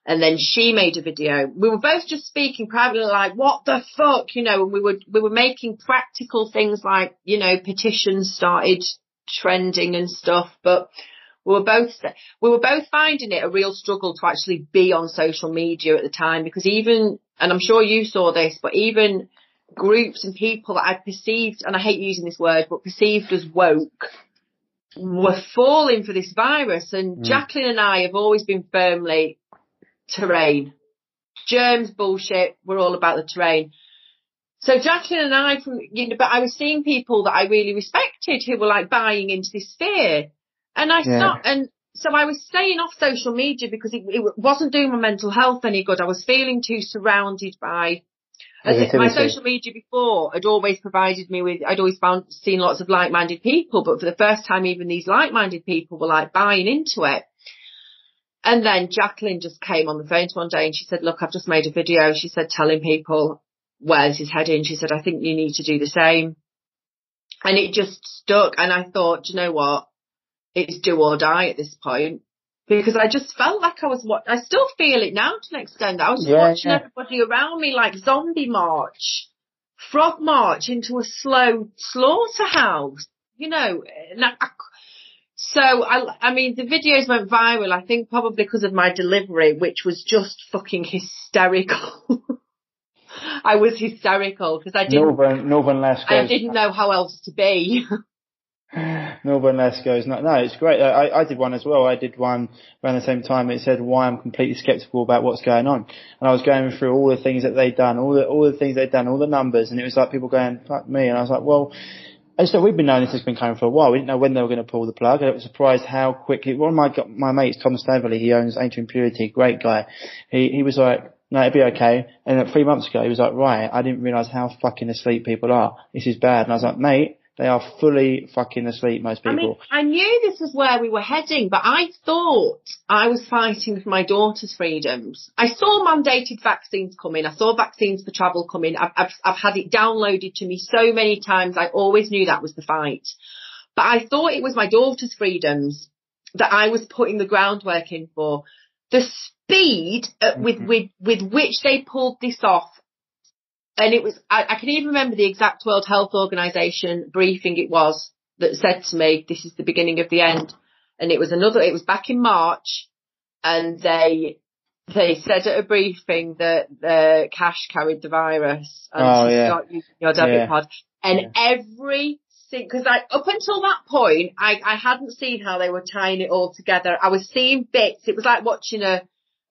And then she made a video. We were both just speaking privately, like, what the fuck, you know, and we were, we were making practical things like, you know, petitions started trending and stuff, but we were both, we were both finding it a real struggle to actually be on social media at the time because even, and I'm sure you saw this, but even groups and people that I perceived, and I hate using this word, but perceived as woke, were falling for this virus. And mm. Jacqueline and I have always been firmly terrain. Germs bullshit. We're all about the terrain. So Jacqueline and I, from you know, but I was seeing people that I really respected who were like buying into this fear, and I yeah. thought, and so I was staying off social media because it, it, wasn't doing my mental health any good. I was feeling too surrounded by. My social media before had always provided me with, I'd always found, seen lots of like-minded people, but for the first time, even these like-minded people were like buying into it. And then Jacqueline just came on the phone one day and she said, look, I've just made a video. She said, telling people where this is heading. She said, I think you need to do the same. And it just stuck. And I thought, you know what? It's do or die at this point because I just felt like I was what I still feel it now to an extent. I was yeah, watching yeah. everybody around me like zombie march, frog march into a slow slaughterhouse. You know, and I, I, so I, I mean, the videos went viral. I think probably because of my delivery, which was just fucking hysterical. I was hysterical because I didn't. Northern, Northern I didn't know how else to be. Northern goes No, no, it's great. I, I did one as well. I did one around the same time. It said why I'm completely skeptical about what's going on, and I was going through all the things that they'd done, all the all the things they'd done, all the numbers, and it was like people going fuck me, and I was like, well, I said, we've been knowing this has been coming for a while. We didn't know when they were going to pull the plug. I was surprised how quickly. One of my my mates, Tom Staveley, he owns Ancient Purity, great guy. He he was like, no, it'll be okay. And three months ago, he was like, right, I didn't realise how fucking asleep people are. This is bad. And I was like, mate, they are fully fucking asleep, most people. I mean, I knew this was where we were heading, but I thought I was fighting for my daughter's freedoms. I saw mandated vaccines coming. I saw vaccines for travel coming. I've, I've, I've had it downloaded to me so many times. I always knew that was the fight. But I thought it was my daughter's freedoms that I was putting the groundwork in for. The speed at, with, mm-hmm. with, with which they pulled this off and it was, I, I can even remember the exact World Health Organization briefing it was that said to me, this is the beginning of the end. And it was another, it was back in March and they, they said at a briefing that the cash carried the virus and oh, yeah. start using your debit yeah. card. And yeah. every because I up until that point I, I hadn't seen how they were tying it all together. I was seeing bits. It was like watching a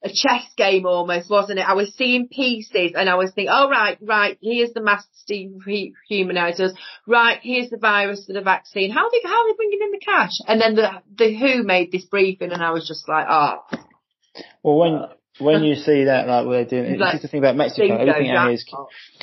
a chess game almost, wasn't it? I was seeing pieces and I was thinking, oh right, right, here's the master dehumanizers. Right, here's the virus for the vaccine. How are they, how are they bringing in the cash? And then the, the WHO made this briefing and I was just like, oh. Well, when, uh, when you see that, like what they're doing, it's like, just the thing about Mexico. Everything out here is,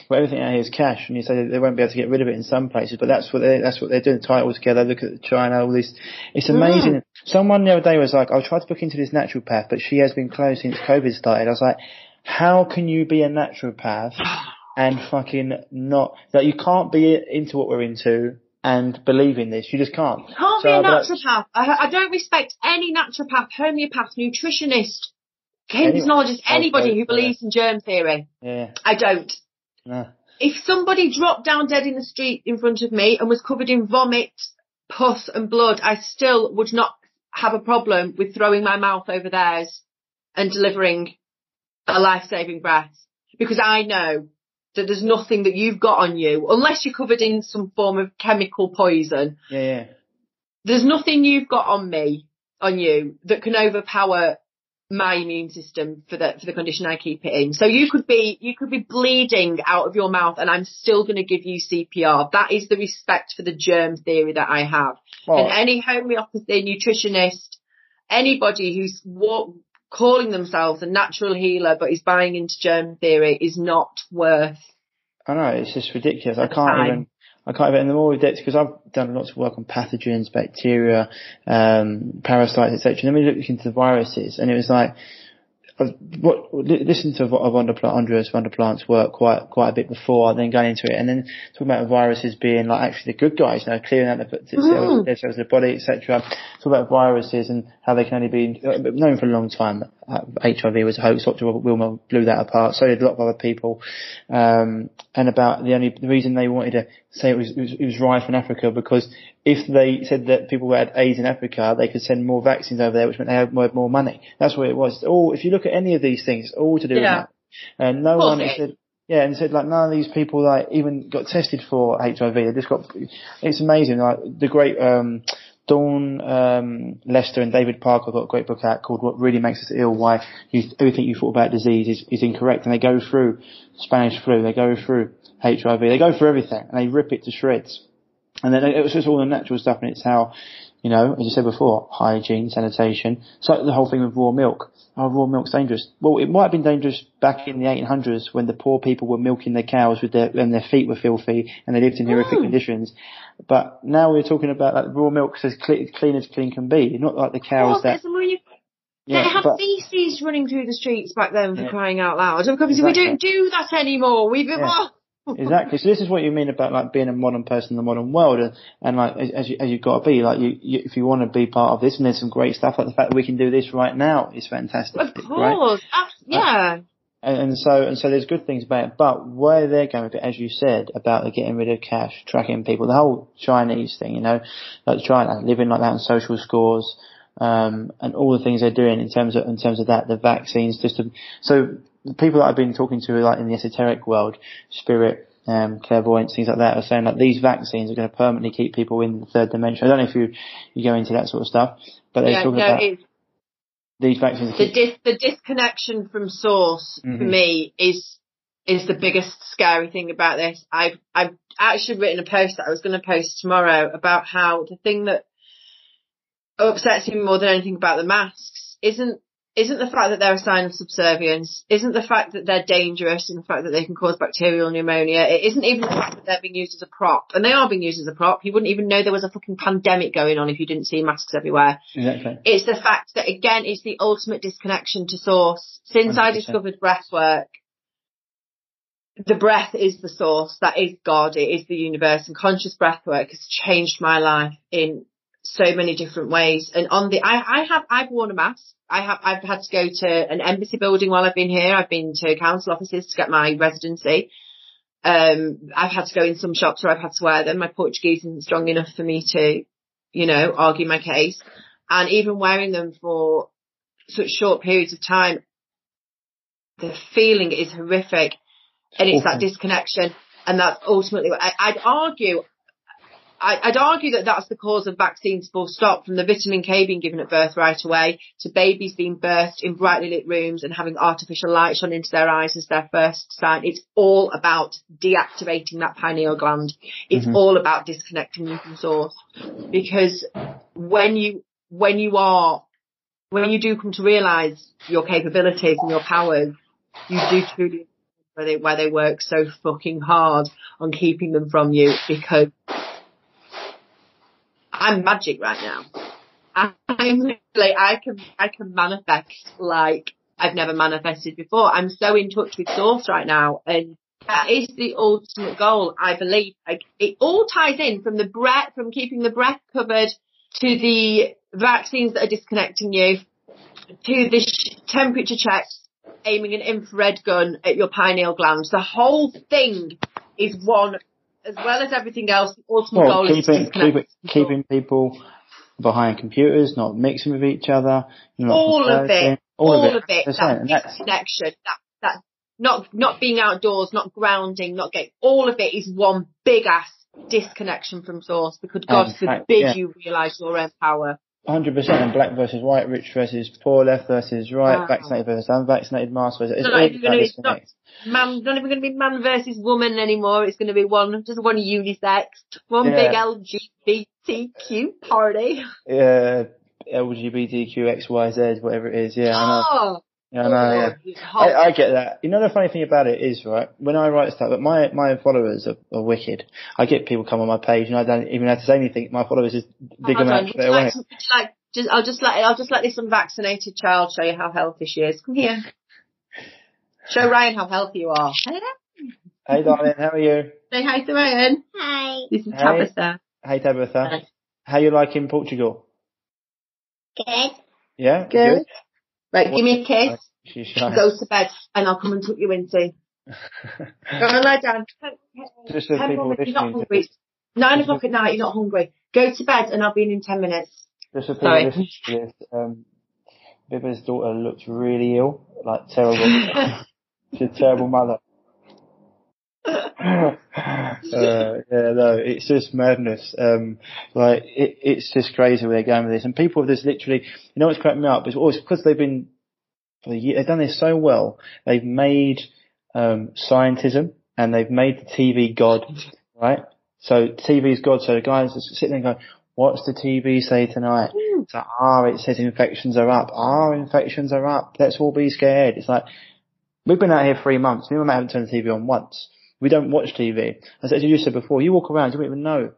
well, everything out here is cash, and you say they won't be able to get rid of it in some places, but that's what they that's what they're doing. Tie it all together. Look at China, all this. It's amazing. Mm. Someone the other day was like, "I'll try to book into this naturopath, but she has been closed since COVID started." I was like, "How can you be a naturopath and fucking not like you can't be into what we're into?" and believe in this. You just can't. Can't so, be a naturopath. I, I, don't respect any naturopath, homeopath, nutritionist, Knowledge anybody who believes in germ theory. Yeah. I don't. No. If somebody dropped down dead in the street in front of me and was covered in vomit, pus and blood, I still would not have a problem with throwing my mouth over theirs and delivering a life-saving breath. Because I know that there's nothing that you've got on you, unless you're covered in some form of chemical poison. Yeah, yeah. There's nothing you've got on me, on you, that can overpower my immune system for the for the condition I keep it in. So you could be you could be bleeding out of your mouth, and I'm still going to give you CPR. That is the respect for the germ theory that I have. Oh. And any homeopathy nutritionist, anybody who's walk, calling themselves a natural healer but is buying into germ theory is not worth. I know it's just ridiculous. I can't time. even. I can't even, and the more we depth, because I've done lots of work on pathogens, bacteria, um, parasites, etc. And then we looked into the viruses, and it was like, what, listen to Andreas van der Plant's work quite quite a bit before, then going into it, and then talking about viruses being like actually the good guys, you know, clearing out the cells, mm. cells of the body, etc. Talk about viruses and how they can only be known for a long time. HIV was a hoax. Dr. Robert Willner blew that apart. So did a lot of other people. Um, and about the only the reason they wanted to say it was, it was, it was rife in Africa because if they said that people who had AIDS in Africa, they could send more vaccines over there, which meant they had more, more money. That's what it was. all if you look at any of these things, it's all to do yeah. with that. And no one said. Yeah, and said like none of these people like even got tested for HIV. They just got. It's amazing. Like the great um, Dawn um, Lester and David Parker got a great book out called "What Really Makes Us Ill: Why you, Everything You Thought About Disease is, is Incorrect." And they go through Spanish flu, they go through HIV, they go for everything, and they rip it to shreds. And then it was just all the natural stuff, and it's how, you know, as you said before, hygiene, sanitation. It's like the whole thing with raw milk. Oh, raw milk's dangerous. Well, it might have been dangerous back in the 1800s when the poor people were milking their cows with their, and their feet were filthy and they lived in horrific mm. conditions. But now we're talking about like raw milk as clean, clean as clean can be, not like the cows that. Yeah, they had but, feces running through the streets back then for yeah. crying out loud. Because exactly. we don't do that anymore. We've evolved. Yeah. Exactly. So this is what you mean about like being a modern person in the modern world, and, and like as you, as you've got to be, like you, you, if you want to be part of this, and there's some great stuff like the fact that we can do this right now is fantastic. Of course, right? yeah. And, and, so and so there's good things about it, but where they're going with it, as you said, about the getting rid of cash, tracking people, the whole Chinese thing, you know, like China living like that on social scores, um, and all the things they're doing in terms of in terms of that, the vaccines, just to, so the people that I've been talking to, like in the esoteric world, spirit, um, clairvoyance, things like that, are saying that these vaccines are going to permanently keep people in the third dimension. I don't know if you you go into that sort of stuff, but they're yeah, talking no, about these vaccines. The, dis- the disconnection from source mm-hmm. for me is is the biggest scary thing about this. I've I've actually written a post that I was going to post tomorrow about how the thing that upsets me more than anything about the masks isn't isn't the fact that they're a sign of subservience, isn't the fact that they're dangerous and the fact that they can cause bacterial pneumonia, it isn't even the fact that they're being used as a prop. And they are being used as a prop. You wouldn't even know there was a fucking pandemic going on if you didn't see masks everywhere. Exactly. It's the fact that again, it's the ultimate disconnection to source. Since 100%. I discovered breath work, the breath is the source, that is God, it is the universe, and conscious breath work has changed my life in so many different ways. And on the, I, I have, I've worn a mask. I have, I've had to go to an embassy building while I've been here. I've been to council offices to get my residency. Um, I've had to go in some shops where I've had to wear them. My Portuguese isn't strong enough for me to, you know, argue my case. And even wearing them for such short periods of time, the feeling is horrific. And it's that disconnection. And that's ultimately, I, I'd argue I, would argue that that's the cause of vaccines full stop from the vitamin K being given at birth right away to babies being birthed in brightly lit rooms and having artificial light shone into their eyes as their first sign. It's all about deactivating that pineal gland. It's mm-hmm. all about disconnecting you from source because when you, when you are, when you do come to realize your capabilities and your powers, you do truly where they, where they work so fucking hard on keeping them from you because I'm magic right now. I'm like I can I can manifest like I've never manifested before. I'm so in touch with source right now and that is the ultimate goal, I believe. Like it all ties in from the breath, from keeping the breath covered to the vaccines that are disconnecting you to the sh- temperature checks, aiming an infrared gun at your pineal glands. The whole thing is one as well as everything else, the ultimate well, goal keeping, is keeping, keeping people behind computers, not mixing with each other. all of it. All, all of it. Of it that connection, that, that, not, not being outdoors, not grounding, not getting, all of it is one big ass disconnection from source because God um, forbid yeah. you realise your own power. Hundred percent, and black versus white, rich versus poor, left versus right, wow. vaccinated versus unvaccinated, mask versus. It's, not even to be not, man, not even going to be man versus woman anymore. It's going to be one, just one unisex, one yeah. big LGBTQ party. Yeah, LGBTQ X Y Z, whatever it is. Yeah, oh. Oh, I. Yeah, I know. Yeah. I, I get that. You know the funny thing about it is, right? When I write stuff, but my my followers are, are wicked. I get people come on my page, and I don't even have to say anything. My followers just dig them out straight away. Like, like, just, I'll just let I'll just let this unvaccinated child show you how healthy she is. Come here. Show Ryan how healthy you are. Hey, darling, how are you? Say hi to Ryan. Hi. This is Hey. Tabitha. Hey, Tabitha. Hi. How you like in Portugal? Good. Yeah, Good. Right, give me a kiss. She's shy. Go to bed, and I'll come and tuck you in. See. Go and lie down. Just so Ten people minutes, You're not listening hungry. It's Nine o'clock at night. You're not hungry. Go to bed, and I'll be in in ten minutes. Just for people Sorry. listening to this, um, Biba's daughter looks really ill, like terrible. She's a terrible mother. uh, yeah, no, it's just madness. Um, like it, it's just crazy where they're going with this, and people have this literally. You know what's cracking me up? It's always because they've been for the year, they've done this so well. They've made um, scientism and they've made the TV god, right? So TV's god. So the guys just sitting there going, go, "What's the TV say tonight?" It's like, ah, it says infections are up. Ah, infections are up. Let's all be scared. It's like, we've been out here three months. Me and my mate haven't turned the TV on once. We don't watch TV. As as you said before, you walk around, you don't even know.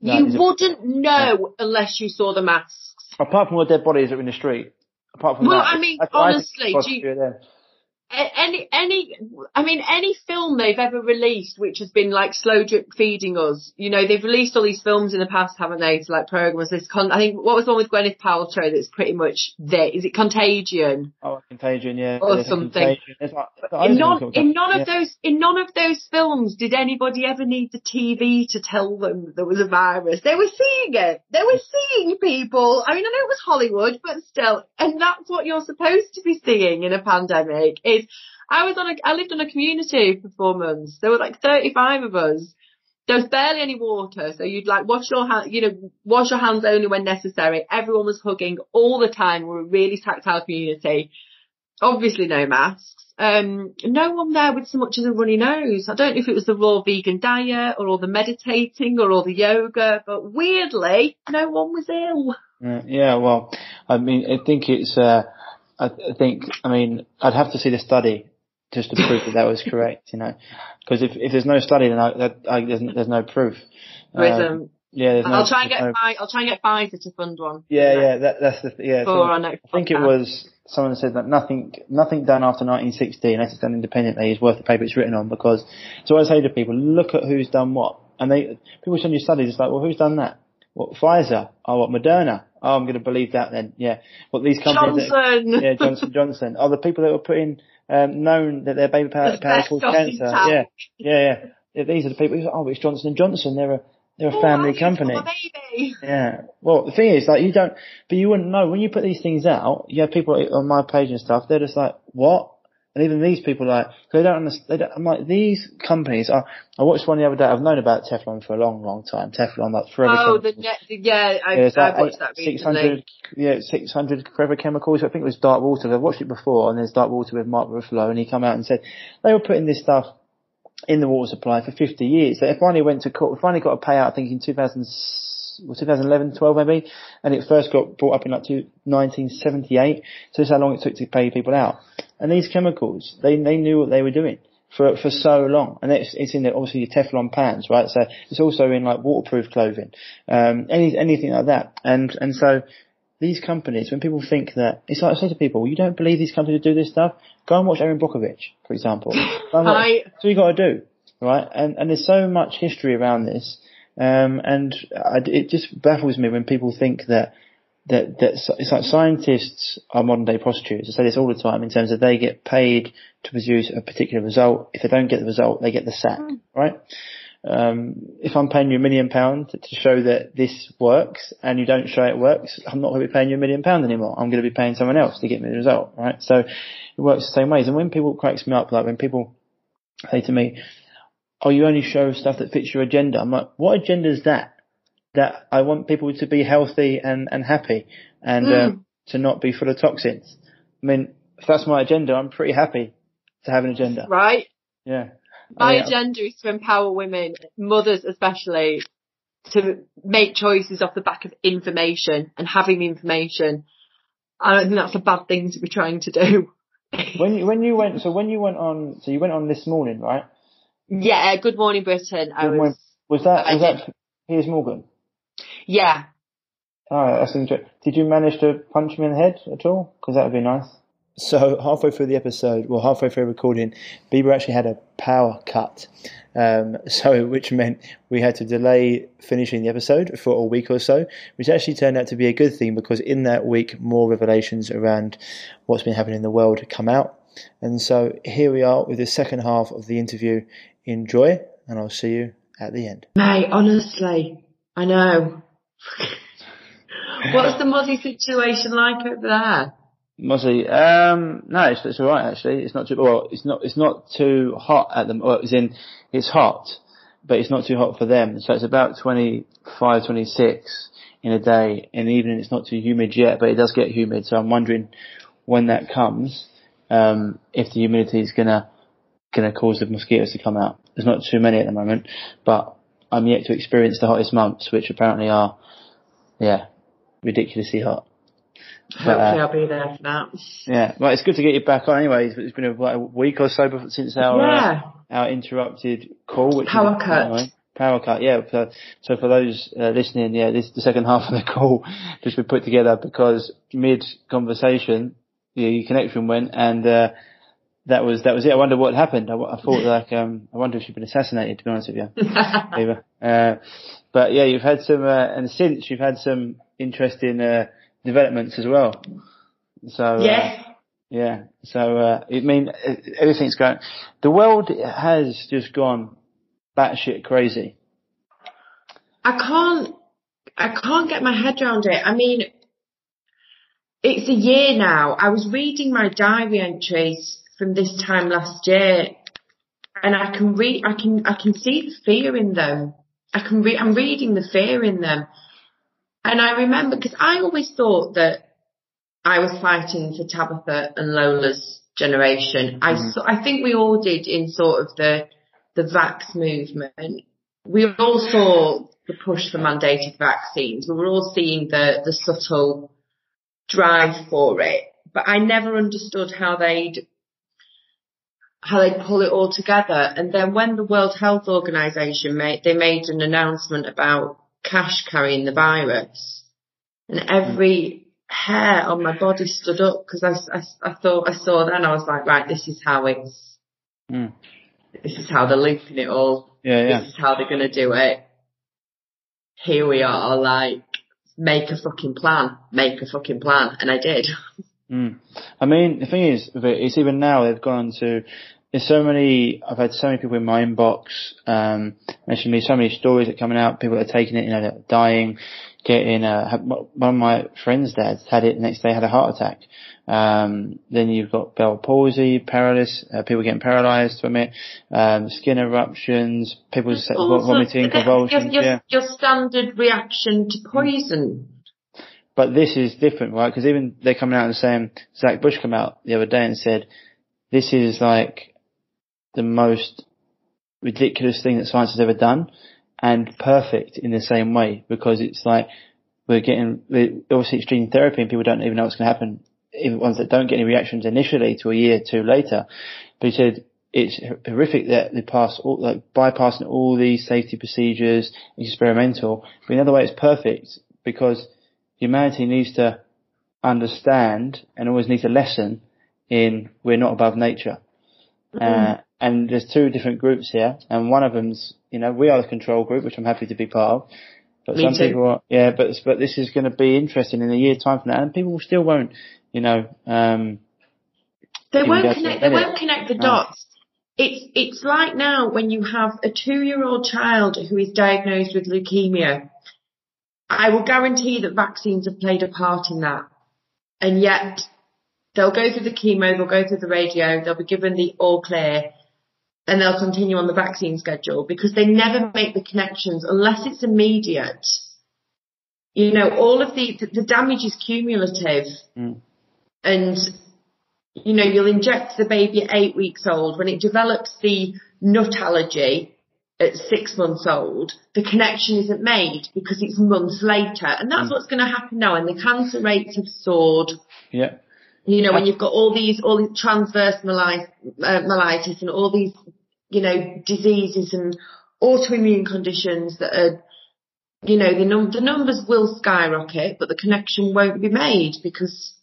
you wouldn't know unless you saw the masks. apart from the dead bodies that are in the street. Apart from Well, that, I mean, honestly, do you- possible then. A- Any, any, I mean, any film they've ever released, which has been like slow drip feeding us, you know, they've released all these films in the past, haven't they? To like programs. This con, I think, what was the one with Gwyneth Paltrow that's pretty much there? Is it Contagion? Oh, Contagion, yeah. Or there's something. Like, In none, in none yeah. of those, in none of those films did anybody ever need the TV to tell them there was a virus. They were seeing it. They were seeing people. I mean, I know it was Hollywood, but still, and that's what you're supposed to be seeing in a pandemic. Is I was on a, I lived on a community for four months. There were like 35 of us. There was barely any water, so you'd like wash your hand, you know, wash your hands only when necessary. Everyone was hugging all the time. We're a really tactile community obviously no masks. Um, no one there with so much as a runny nose. I don't know if it was the raw vegan diet or all the meditating or all the yoga, but weirdly, no one was ill. Yeah, Yeah, well, I mean, I think it's, uh, I I think, I mean, I'd have to see the study just to prove that that was correct, you know, because if, if there's no study, then I, that, I, there's, there's no proof. There Um, yeah, I'll try and get no- I'll try and get Pfizer to fund one. Yeah, yeah, that, that's the, th- yeah. For so our next I think it was someone said that nothing, nothing done after 1960, unless it's done independently, is worth the paper it's written on. Because so I say to people, look at who's done what, and they people send you studies. It's like, well, who's done that? What Pfizer? Oh, what Moderna? Oh, I'm going to believe that then. Yeah. What these companies? that- Johnson. yeah, Johnson Johnson. Oh, the people that were putting um, known that their baby powder, powder caused cancer. Yeah, yeah, yeah, yeah. These are the people. who Oh, it's Johnson and Johnson. They're a they're a Oh, family company. saw a baby. Yeah. Well, the thing is, like, you don't, but you wouldn't know when you put these things out. You have people on my page and stuff. They're just like, what? And even these people, like, they don't understand. They don't, I'm like, these companies. I, I watched one the other day. I've known about Teflon for a long, long time. Teflon, like forever. Oh, the, yeah, I, Yeah, I watched that recently. 600, yeah, 600 forever chemicals. I think it was Dark Water. I've watched it before, and there's Dark Water with Mark Ruffalo, and he come out and said they were putting this stuff in the water supply for 50 years. They finally went to court. Finally got a payout, I think, in 2000, well, 2011, 12 maybe, and it first got brought up in like two, 1978. So that's how long it took to pay people out. And these chemicals, they they knew what they were doing for for so long, and it's it's in the, obviously your Teflon pans, right? So it's also in like waterproof clothing, um, any anything like that, and and so these companies, when people think that, it's like I say to people, you don't believe these companies do this stuff, go and watch Erin Brockovich, for example. Go and watch- I- That's you got to do, right? And and there's so much history around this, um, and I, it just baffles me when people think that that that it's like scientists are modern day prostitutes. I say this all the time in terms of they get paid to produce a particular result. If they don't get the result, they get the sack, right? Um, if I'm paying you a million pounds to show that this works and you don't show it works, I'm not going to be paying you a million pounds anymore. I'm going to be paying someone else to get me the result, right? So it works the same ways. And when people cracks me up, like when people say to me, "Oh, you only show stuff that fits your agenda," I'm like, "What agenda is that?" That I want people to be healthy and and happy and Mm. um, to not be full of toxins. I mean, if that's my agenda, I'm pretty happy to have an agenda. Right? Yeah. My I mean, agenda is to empower women, mothers especially, to make choices off the back of information and having the information. I don't think that's a bad thing to be trying to do. When you when you went, so when you went on, so you went on this morning, right? Yeah, Good Morning Britain. I Good morning. was, Was that I was that Piers Morgan? Yeah. Oh, that's interesting. Did you manage to punch him in the head at all? Because that would be nice. So halfway through the episode, well, halfway through recording, Biba actually had a power cut. Um, so which meant we had to delay finishing the episode for a week or so, which actually turned out to be a good thing because in that week more revelations around what's been happening in the world come out. And so here we are with the second half of the interview. Enjoy, and I'll see you at the end. Mate, honestly, I know. What's the muzzy situation like over there? Mozzie, um, no, it's, it's all right actually. It's not too well. It's not. It's not too hot at the. Well, it's in. It's hot, but it's not too hot for them. So it's about 25, 26 in a day. In the evening, it's not too humid yet, but it does get humid. So I'm wondering when that comes, um, if the humidity is gonna gonna cause the mosquitoes to come out. There's not too many at the moment, but I'm yet to experience the hottest months, which apparently are, yeah, ridiculously hot. But, uh, Hopefully I'll be there for that. yeah, well, it's good to get you back on. Anyways, it's been a, what, a week or so since our Yeah. uh, our interrupted call. Which Power is, cut. anyway, power cut. Yeah. So, so for those uh, listening, yeah, this the second half of the call just been put together because mid conversation, your connection went and. uh that was that was it. I wonder what happened. I, I thought like um I wonder if she'd been assassinated. To be honest with you, Eva. But yeah, you've had some, uh, and since you've had some interesting uh, developments as well. So uh, yeah. So, uh, I mean, everything's going, the world has just gone batshit crazy. I can't, I can't get my head around it. I mean, it's a year now. I was reading my diary entries from this time last year and I can read, I can, I can see the fear in them. I can read, I'm reading the fear in them. And I remember, because I always thought that I was fighting for Tabitha and Lola's generation. I mm-hmm. saw, I think we all did in sort of the, the vax movement. We all saw the push for mandated vaccines. We were all seeing the, the subtle drive for it, but I never understood how they'd how they'd pull it all together. And then when the World Health Organization made they made an announcement about cash carrying the virus, and every hair on my body stood up because I, I, I thought I saw that and I was like, right, this is how it's Mm. this is how they're linking it all. Yeah, yeah. This is how they're gonna do it. Here we are, like, make a fucking plan, make a fucking plan, and I did. Mm. I mean, the thing is, it's even now they've gone to. There's so many. I've had so many people in my inbox um, mention me so many stories that are coming out. People that are taking it, you know, dying, getting. Uh, one of my friends' dads had it the next day, had a heart attack. Um, then you've got Bell palsy, paralysis, uh, people getting paralysed from it, um, skin eruptions, people vomiting, your- convulsions. Your, yeah. your standard reaction to poison. But this is different, right? Because even they're coming out and saying, Zach Bush came out the other day and said, this is like the most ridiculous thing that science has ever done and perfect in the same way because it's like we're getting, obviously it's gene therapy and people don't even know what's going to happen. Even ones that don't get any reactions initially to a year or two later. But he said, it's horrific that they pass all, like bypassing all these safety procedures, experimental. But in another way, it's perfect because humanity needs to understand and always needs a lesson in we're not above nature. Uh, and there's two different groups here, and one of them's, you know, we are the control group, which I'm happy to be part of. But Me some too. people are, yeah, but but this is going to be interesting in a year time from now, and people still won't, you know, um, They won't connect. They won't connect the No. dots. It's it's like now when you have a two-year-old child who is diagnosed with leukemia. I will guarantee that vaccines have played a part in that, and yet they'll go through the chemo, they'll go through the radio, they'll be given the all clear, and they'll continue on the vaccine schedule because they never make the connections unless it's immediate. You know, all of the the damage is cumulative Mm. and you know, you'll inject the baby at eight weeks old. When it develops the nut allergy at six months old, the connection isn't made because it's months later. And that's what's going to happen now. And the cancer rates have soared. yeah, You know, when you've got all these, all these transverse myelitis, uh, myelitis and all these, you know, diseases and autoimmune conditions that are, you know, the, num- the numbers will skyrocket, but the connection won't be made because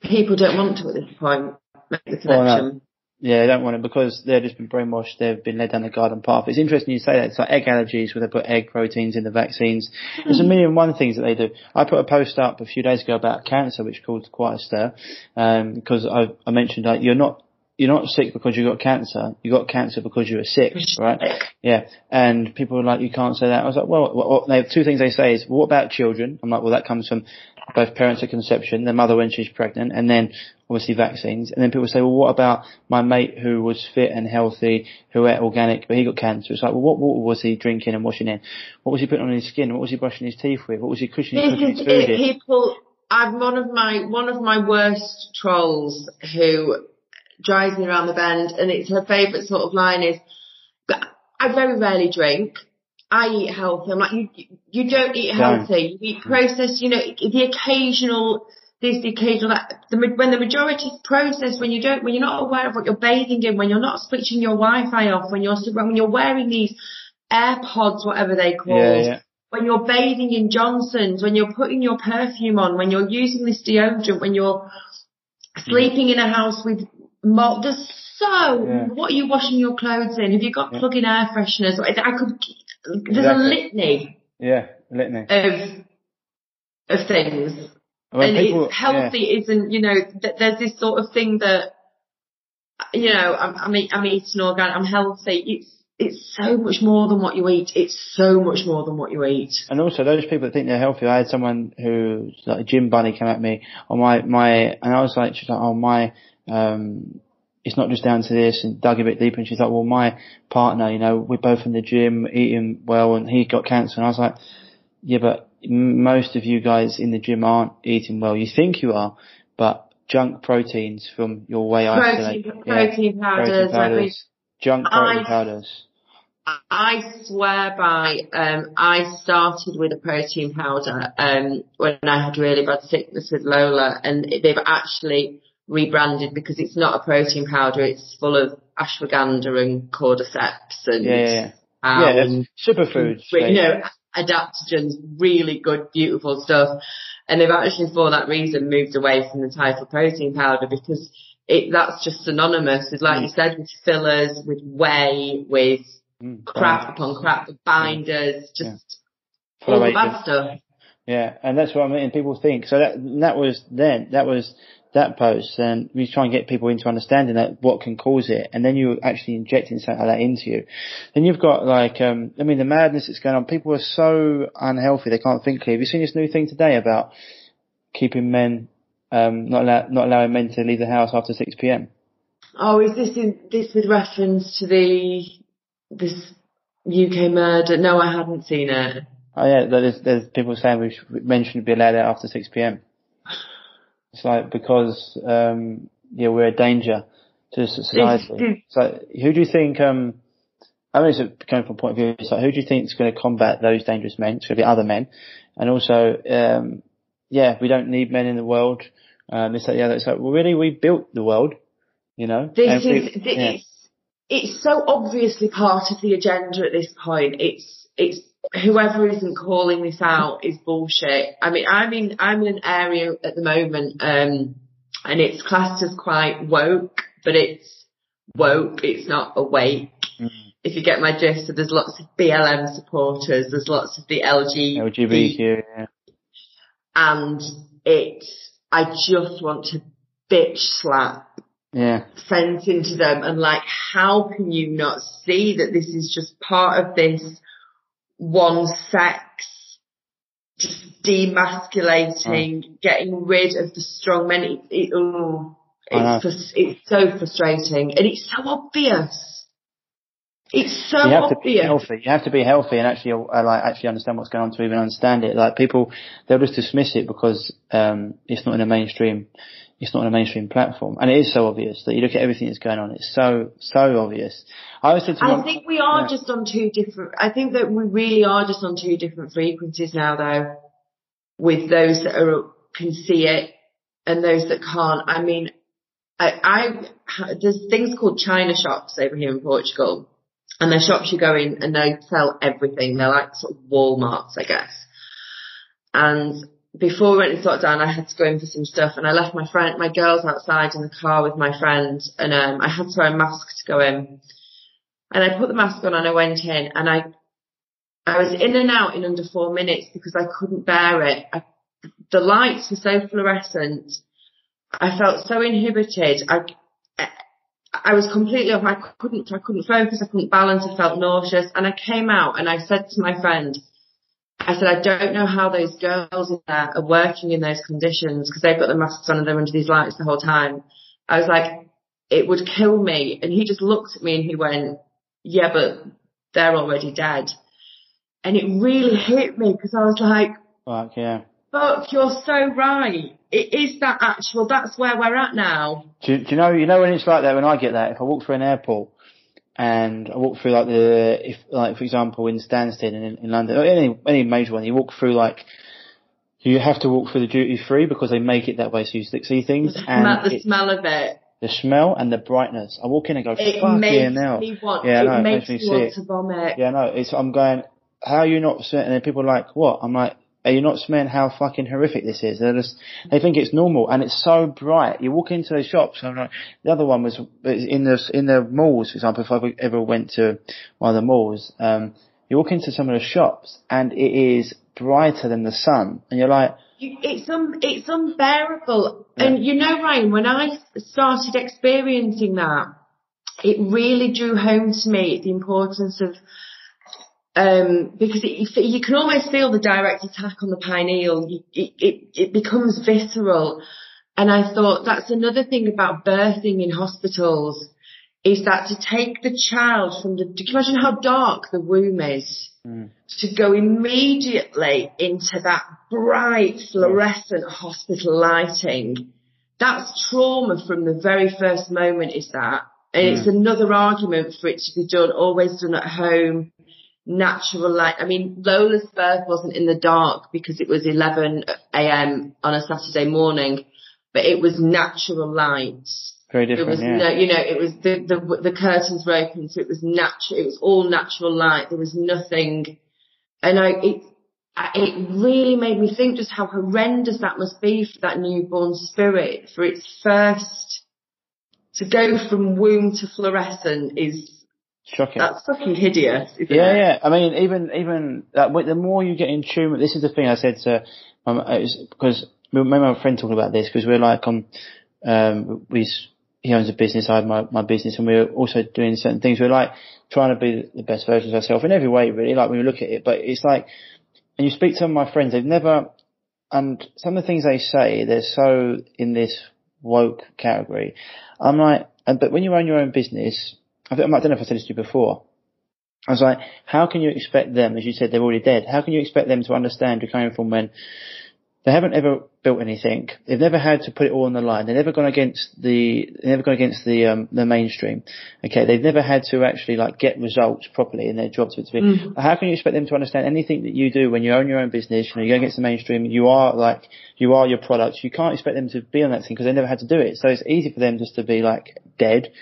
people don't want to at this point make the Well, no. Yeah, they don't want it because they've just been brainwashed. They've been led down the garden path. It's interesting you say that. It's like egg allergies where they put egg proteins in the vaccines. There's a million and one things that they do. I put a post up a few days ago about cancer, which caused quite a stir, um, because I, I mentioned that you're not you're not sick because you got cancer. You got cancer because you were sick, right? Yeah. And people were like, you can't say that. I was like, well, what, they have two things they say is, well, what about children? I'm like, well, that comes from both parents at conception, their mother when she's pregnant, and then obviously vaccines. And then people say, well, what about my mate who was fit and healthy, who ate organic, but he got cancer? It's like, well, what water was he drinking and washing in? What was he putting on his skin? What was he brushing his teeth with? What was he cooking, This cooking is his food it. in? People, I'm one of my one of my worst trolls who drives me around the bend, and it's her favourite sort of line is, I very rarely drink. I eat healthy. I'm like, you you don't eat healthy. You eat processed. You know, the occasional. There's the occasional that the when the majority process, when you don't when you're not aware of what you're bathing in when you're not switching your Wi-Fi off when you're when you're wearing these AirPods whatever they call Yeah, yeah. when you're bathing in Johnson's, when you're putting your perfume on, when you're using this deodorant, when you're sleeping in a house with mold. There's so, Yeah. what are you washing your clothes in? Have you got plug-in air fresheners? I I could, there's a litany Yeah, litany. of, of things. When and people- it's healthy isn't, you know, th- there's this sort of thing that, you know, I'm, I'm, eat- I'm eating organic, I'm healthy. It's, it's so much more than what you eat. It's so much more than what you eat. And also those people that think they're healthy. I had someone who, like a gym bunny, came at me on my my, and I was like, she's like, oh my, um, it's not just down to this, and dug a bit deeper, and she's like, well, my partner, you know, we're both in the gym, eating well, and he got cancer, and I was like, yeah, but most of you guys in the gym aren't eating well. You think you are, but junk proteins from your whey Protein, isolate, yeah, protein powders, protein I mean, junk protein I- powders. I swear by, um, I started with a protein powder, um, when I had really bad sickness with Lola and they've actually rebranded because it's not a protein powder, it's full of ashwagandha and cordyceps and, Yeah, yeah, yeah. um, yeah, superfoods. you know, adaptogens, really good, beautiful stuff. And they've actually, for that reason, moved away from the title protein powder because it that's just synonymous with, like you said, with fillers, with whey, with Mm, crap upon crap, with binders, just Full all the bad stuff. Yeah, and that's what I mean. People think so. That that was then. That was that post, and we try and get people into understanding that what can cause it, and then you're actually injecting something like that into you. Then you've got like, um, I mean, the madness that's going on. People are so unhealthy; they can't think clearly. Have you seen this new thing today about keeping men, um, not allow, not allowing men to leave the house after six p.m. Oh, is this in, this with reference to the this UK murder? No, I hadn't seen it. Oh yeah, there's, there's people saying we should, men shouldn't be allowed out after 6 p.m. It's like because um, yeah we're a danger to society. So who do you think? Um, I mean, it's going from a point of view. It's like who do you think is going to combat those dangerous men? It's going to be other men, and also um, yeah, we don't need men in the world. Um, this that, the other. It's like well, really, we built the world, you know. This we- is, yeah. it's, it's so obviously part of the agenda at this point. It's, it's, whoever isn't calling this out is bullshit. I mean, I'm in, I'm in an area at the moment, um, and it's classed as quite woke, but it's woke, it's not awake. Mm. If you get my gist, so there's lots of BLM supporters, there's lots of the LGBT LGBTQ. Yeah. and it's, I just want to bitch slap yeah. sense into them and like how can you not see that this is just part of this one sex just demasculating getting rid of the strong men it, it, oh, it's frus- it's so frustrating and it's so obvious it's so you have to be healthy. You have to be healthy and actually uh, like actually understand what's going on to even understand it. Like people, they'll just dismiss it because um, it's not in the mainstream. It's not on a mainstream platform, and it is so obvious that you look at everything that's going on. It's so so obvious. I always said to I think we are yeah. just on two different. I think that we really are just on two different frequencies now, though. With those that are can see it and those that can't. I mean, I, I there's things called China shops over here in Portugal, and they're shops you go in and they sell everything. They're like sort of Walmarts, I guess. And before we went into lockdown, I had to go in for some stuff, and I left my friend, my girls outside in the car with my friend, and um, I had to wear a mask to go in. And I put the mask on and I went in, and I, I was in and out in under four minutes because I couldn't bear it. I, the lights were so fluorescent I felt so inhibited. I, I was completely off. I couldn't, I couldn't focus. I couldn't balance. I felt nauseous. And I came out and I said to my friend, I said, I don't know how those girls in there are working in those conditions because they've got the masks on and they're under these lights the whole time. I was like, it would kill me. And he just looked at me and he went, yeah, but they're already dead. And it really hit me because I was like, Fuck yeah. Fuck, you're so right. It is that actual, that's where we're at now. Do, do you know, you know when it's like that, when I get that, if I walk through an airport and I walk through like the, if like for example in Stansted in, in London, or any, any major one, you walk through like, you have to walk through the duty free because they make it that way so you see things. The, and the it, smell of it. The smell and the brightness. I walk in and go, It fuck makes yeah now. me want, Yeah, it no, it makes makes me me want to vomit. Yeah, no, it's, I'm going, how are you not smelling? And then people are like, what? I'm like, are you not smelling how fucking horrific this is? They're just, they think it's normal and it's so bright. You walk into those shops and I'm like, the other one was in the, in the malls, for example, if I ever went to one of the malls, um, you walk into some of the shops and it is brighter than the sun and you're like, You- It's un, it's unbearable. And you know, Ryan, when I started experiencing that, it really drew home to me the importance of, um, because it, you can almost feel the direct attack on the pineal. You, it, it, it becomes visceral. And I thought that's another thing about birthing in hospitals is that to take the child from the, can you imagine how dark the womb is? to go immediately into that bright fluorescent hospital lighting. That's trauma from the very first moment is that. And it's another argument for it to be done, always done at home, natural light. I mean, Lola's birth wasn't in the dark because it was 11 a.m. on a Saturday morning, but it was natural light. very It different, was yeah. no, you know, it was the, the the curtains were open, so it was natural. It was all natural light. There was nothing, and I it it really made me think just how horrendous that must be for that newborn spirit for its first to go from womb to fluorescent is Shocking. that's fucking hideous. Yeah, it? yeah. I mean, even even that, the more you get in tune with this is the thing I said to um, because me my friend talking about this because we're like um um we he owns a business, I have my my business, and we're also doing certain things. We're like trying to be the best versions of ourselves in every way, really. Like when we look at it, but it's like, and you speak to some of my friends, they've never, and some of the things they say, they're so in this woke category. I'm like, and but when you own your own business, I don't I don't know if I said this to you before. I was like, how can you expect them, as you said, they're already dead, how can you expect them to understand you're coming from when they haven't ever built anything, they've never had to put it all on the line, they've never gone against the, they've never gone against the, um, the mainstream. Okay, they've never had to actually like get results properly in their jobs. be, how can you expect them to understand anything that you do when you own your own business, you know, you go against the mainstream, you are like, you are your product, you can't expect them to be on that thing because they never had to do it. So it's easy for them just to be like dead,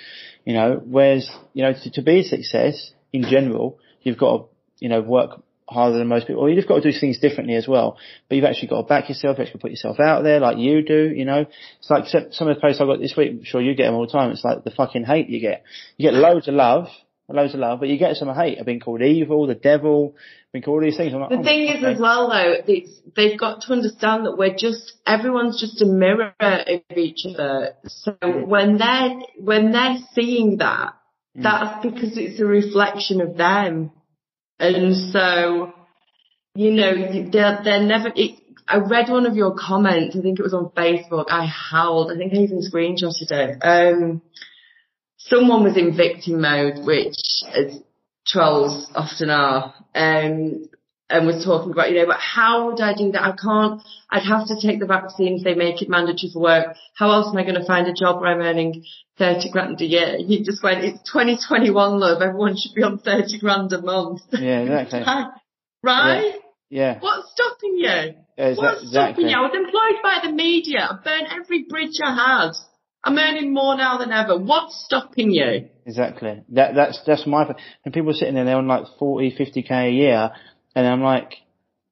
you know, whereas, you know, to, to be a success in general, you've got to, you know, work harder than most people, or you've got to do things differently as well. But you've actually got to back yourself, you've actually put yourself out there like you do, you know. It's like some some of the posts I got this week, I'm sure you get them all the time, it's like the fucking hate you get. You get loads of love, loads of love, but you get some hate. I've been called evil, the devil, I've been called all these things. I'm like, The oh, thing is as well though, it's, they've got to understand that we're just, everyone's just a mirror of each other. So when they're, when they're seeing that, that's because it's a reflection of them. And so, you know, they're, they're never, it, I read one of your comments, I think it was on Facebook, I howled, I think I even screenshotted it. Um, someone was in victim mode, which as trolls often are, um, and was talking about, you know, but how would I do that? I can't, I'd have to take the vaccine if they make it mandatory for work. How else am I going to find a job where I'm earning 30 grand a year? He just went, it's 2021 love, everyone should be on 30 grand a month. Yeah, exactly. right? Yeah. What's stopping you? Exa- What's exactly. stopping you? I was employed by the media. I burned every bridge I had. I'm earning more now than ever. What's stopping you? Exactly. That that's that's my. And people are sitting there, they're on like 40, 50 k a year, and I'm like,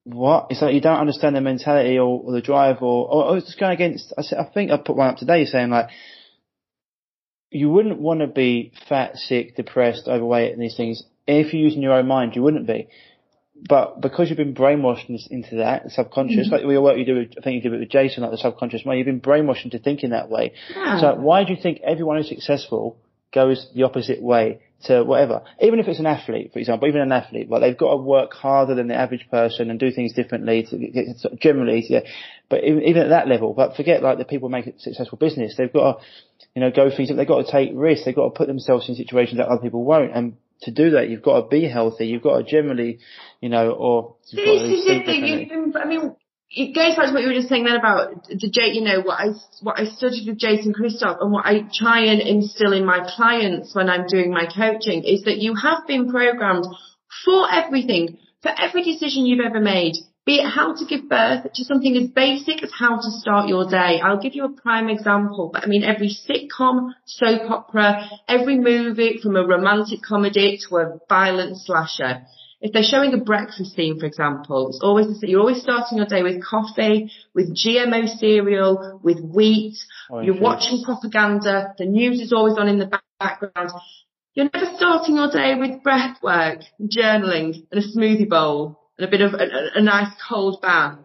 what? It's like you don't understand the mentality or, or the drive, or, or, it's just going against. I said, I think I put one up today saying like, you wouldn't want to be fat, sick, depressed, overweight, and these things. If you're using your own mind, you wouldn't be. But because you've been brainwashed into that subconscious, mm-hmm. like your work you do, with, I think you did it with Jason, like the subconscious mind, you've been brainwashed into thinking that way. Yeah. So why do you think everyone who's successful goes the opposite way to whatever? Even if it's an athlete, for example, even an athlete, like they've got to work harder than the average person and do things differently to get, generally, yeah. But even, even at that level, but forget like the people who make a successful business, they've got to, you know, go things, they've got to take risks, they've got to put themselves in situations that other people won't. And to do that, you've got to be healthy, you've got to generally, you know, or you've got to This is think it. that differently. You've I mean, it goes back to what you were just saying then about the J. You know what I what I studied with Jason Christoff and what I try and instill in my clients when I'm doing my coaching is that you have been programmed for everything, for every decision you've ever made. Be it how to give birth to something as basic as how to start your day. I'll give you a prime example, but I mean every sitcom, soap opera, every movie from a romantic comedy to a violent slasher if they're showing a breakfast scene, for example, it's always the same. You're always starting your day with coffee, with GMO cereal, with wheat. Oh, Orange You're watching propaganda. The news is always on in the background. You're never starting your day with breath work, journaling, and a smoothie bowl, and a bit of a, a, nice cold bath.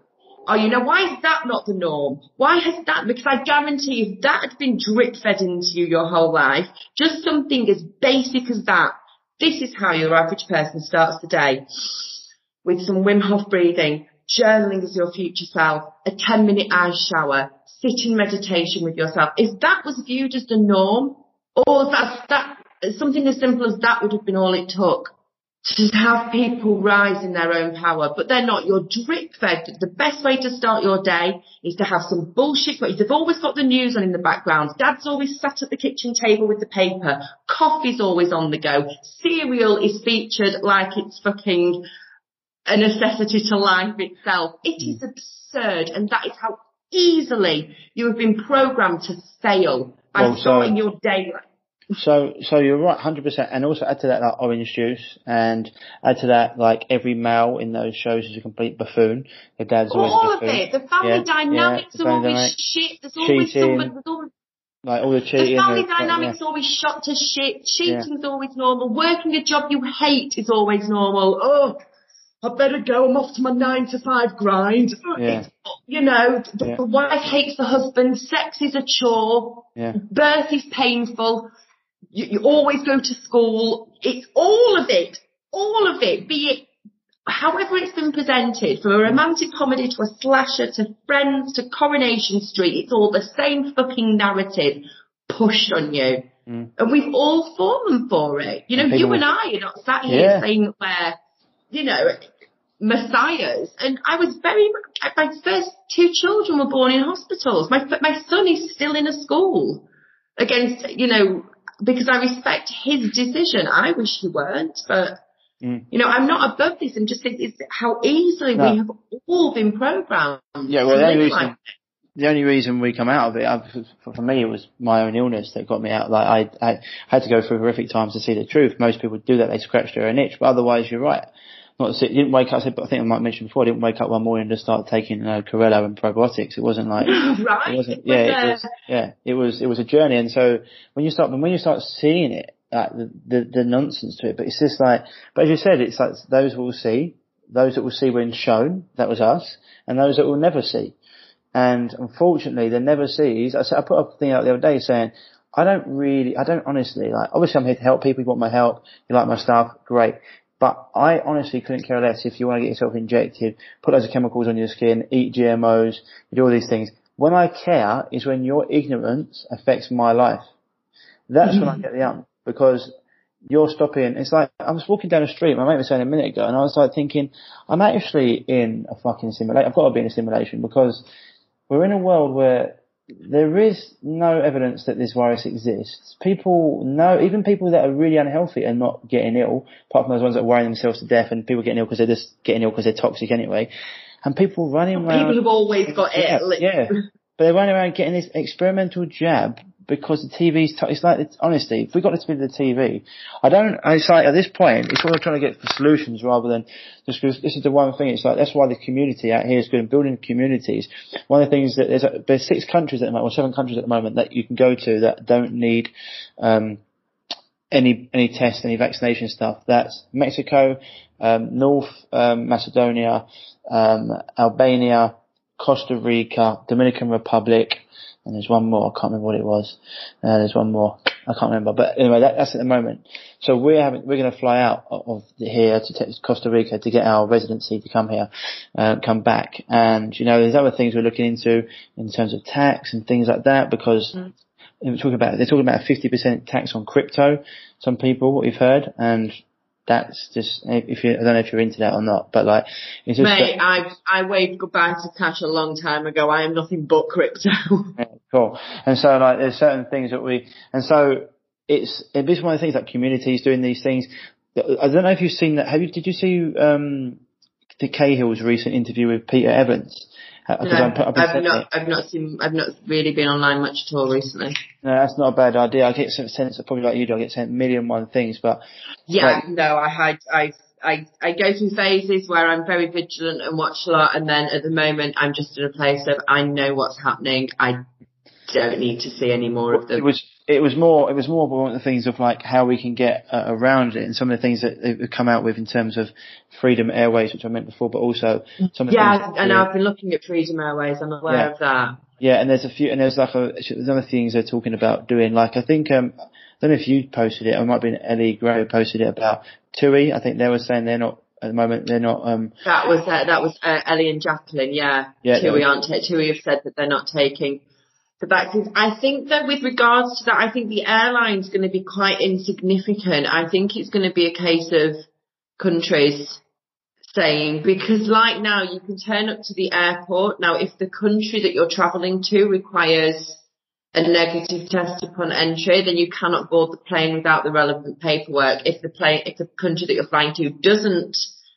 Oh, you know, why is that not the norm? Why has that, because I guarantee if that had been drip fed into you your whole life, just something as basic as that, this is how your average person starts the day. With some Wim Hof breathing, journaling as your future self, a 10 minute ice shower, sit in meditation with yourself. If that was viewed as the norm, or that, that, something as simple as that would have been all it took to have people rise in their own power, but they're not. You're drip fed. The best way to start your day is to have some bullshit. But they've always got the news on in the background. Dad's always sat at the kitchen table with the paper. Coffee's always on the go. Cereal is featured like it's fucking a necessity to life itself. It is mm. absurd, and that is how easily you have been programmed to fail by Well, so- starting your day. like- So, so you're right, hundred percent, and also add to that like orange juice, and add to that like every male in those shows is a complete buffoon. Their dad's always All a of buffoon. it. The family Yeah, dynamics yeah, the are always dynamic. shit. There's always Cheating, someone. There's always, Like all the cheating. the family the- dynamics yeah. always shot to shit. Cheating's always normal. Working a job you hate is always normal. Oh, I better go. I'm off to my nine to five grind. Uh, yeah. You know, the, Yeah. the wife hates the husband. Sex is a chore. Yeah. Birth is painful. You, you always go to school. It's all of it. All of it. Be it however it's been presented, from a romantic comedy to a slasher to Friends to Coronation Street, it's all the same fucking narrative pushed on you. Mm. And we've all fallen for it. You know, And you and I are not sat here Yeah. saying that we're, you know, messiahs. And I was very, my first two children were born in hospitals. My, my son is still in a school against, you know, because I respect his decision. I wish he weren't, but Mm. you know, I'm not above this. I'm just it's how easily No. we have all been programmed. Yeah, well, the only reason, like- the only reason we come out of it, I, for, for me, it was my own illness that got me out. Like I, I had to go through horrific times to see the truth. Most people do that; they scratch their own itch. But otherwise, you're right. Not say, didn't wake up. I said, but I think I might mention before. I didn't wake up one morning to start taking you know, chlorella and probiotics. It wasn't like right? it wasn't. Yeah, it uh, was. Yeah, it was. It was a journey. And so when you start, when you start seeing it, like the, the the nonsense to it, but it's just like. But as you said, it's like those will see, those that will see when shown. That was us, and those that will never see. And unfortunately, the never sees. I said I put up a thing out the other day saying. I don't really, I don't honestly like, obviously I'm here to help people, you want my help, you like my stuff, great. But I honestly couldn't care less if you want to get yourself injected, put loads of chemicals on your skin, eat GMOs, do all these things. When I care is when your ignorance affects my life. That's when I get the um, because you're stopping. It's like I was walking down the street. My mate was saying a minute ago, and I was like thinking, I'm actually in a fucking simulation. I've got to be in a simulation because we're in a world where there is no evidence that this virus exists. People know, even people that are really unhealthy are not getting ill, apart from those ones that are worrying themselves to death and people getting ill because they're just getting ill because they're toxic anyway. And people running around. People have always got yeah, it. yeah. But they're running around getting this experimental jab because the TV's, t- it's like, it's, honestly, if we got this bit of the TV, I don't, it's like at this point, it's all trying to get for solutions rather than just because this is the one thing, it's like, that's why the community out here is good in building communities. One of the things that there's, there's six countries at the moment, or seven countries at the moment that you can go to that don't need, um, any, any tests, any vaccination stuff. That's Mexico, um, North, um, Macedonia, um, Albania, Costa Rica, Dominican Republic, and there's one more. I can't remember what it was. Uh, there's one more. I can't remember. But anyway, that, that's at the moment. So we're having, we're going to fly out of here to Costa Rica to get our residency to come here, uh, come back. And you know, there's other things we're looking into in terms of tax and things like that because. Mm. We're talking about, they're talking about a 50% tax on crypto, some people, what we've heard, and that's just if you I don't know if you're into that or not, but like it's just Mate, I I waved goodbye to cash a long time ago. I am nothing but crypto. yeah, cool. And so like there's certain things that we and so it's it's one of the things like communities doing these things. I don't know if you've seen that. Have you? Did you see um, the Cahill's recent interview with Peter Evans? Uh, no, I'm, I've not, I've not seen, I've not really been online much at all recently. No, that's not a bad idea. I get sense of probably like you do. I get sent a million one things, but yeah, like, no, I had, I, I, I go through phases where I'm very vigilant and watch a lot, and then at the moment I'm just in a place of I know what's happening. I don't need to see any more of them. It was it was more it was more one of the things of like how we can get uh, around it and some of the things that they've come out with in terms of Freedom Airways, which I meant before, but also some of the yeah, and I've been looking at Freedom Airways. I'm aware yeah. of that. Yeah, and there's a few, and there's like a there's other things they're talking about doing. Like I think um, I don't know if you posted it, or it might have been Ellie Gray posted it about TUI. I think they were saying they're not at the moment. They're not. Um, that was uh, that was uh, Ellie and Jacqueline. Yeah, yeah TUI aren't. TUI have said that they're not taking the vaccines. I think that with regards to that, I think the airline's going to be quite insignificant. I think it's going to be a case of countries saying because like now you can turn up to the airport. Now if the country that you're travelling to requires a negative test upon entry, then you cannot board the plane without the relevant paperwork. If the plane, if the country that you're flying to doesn't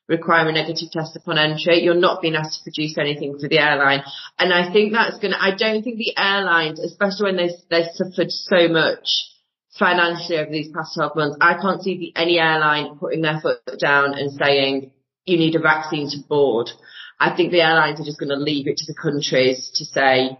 require a negative test upon entry, you're not being asked to produce anything for the airline. And I think that's gonna, I don't think the airlines, especially when they, they've suffered so much financially over these past 12 months, I can't see the, any airline putting their foot down and saying, you need a vaccine to board. I think the airlines are just going to leave it to the countries to say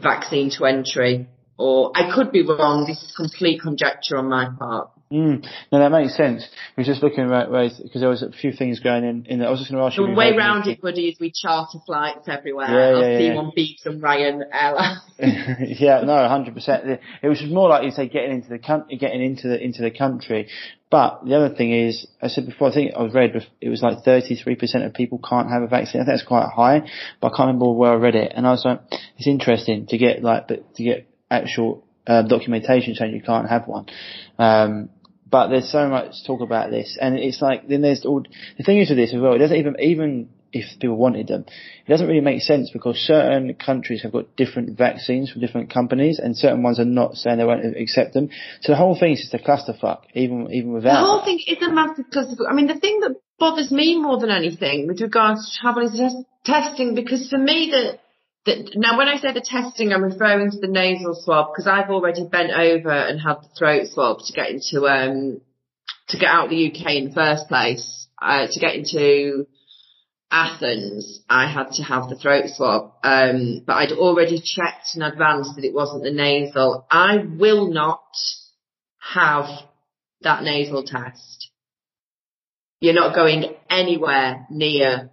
vaccine to entry. Or I could be wrong. This is complete conjecture on my part. Mm. No, that makes sense. We're just looking at ways because there was a few things going in. in I was just going to ask you. The way round it, buddy, is we charter flights everywhere. Yeah, I'll yeah, see yeah. one beats and Ryan Airlines. yeah, no, hundred percent. It was more like you say getting into the country, getting into the into the country. But the other thing is, I said before, I think I was read it was like 33% of people can't have a vaccine. I think that's quite high, but I can't remember where I read it. And I was like, it's interesting to get like, but to get actual uh, documentation saying you can't have one. Um, but there's so much talk about this, and it's like then there's all the thing is with this as well. It doesn't even even if people wanted them, it doesn't really make sense because certain countries have got different vaccines from different companies, and certain ones are not saying they won't accept them. So the whole thing is just a clusterfuck, even even without. The whole thing is a massive clusterfuck. I mean, the thing that bothers me more than anything with regards to travel is testing, because for me the the, now, when I say the testing, I'm referring to the nasal swab because I've already bent over and had the throat swab to get into um to get out of the UK in the first place. Uh, to get into Athens, I had to have the throat swab, um, but I'd already checked in advance that it wasn't the nasal. I will not have that nasal test. You're not going anywhere near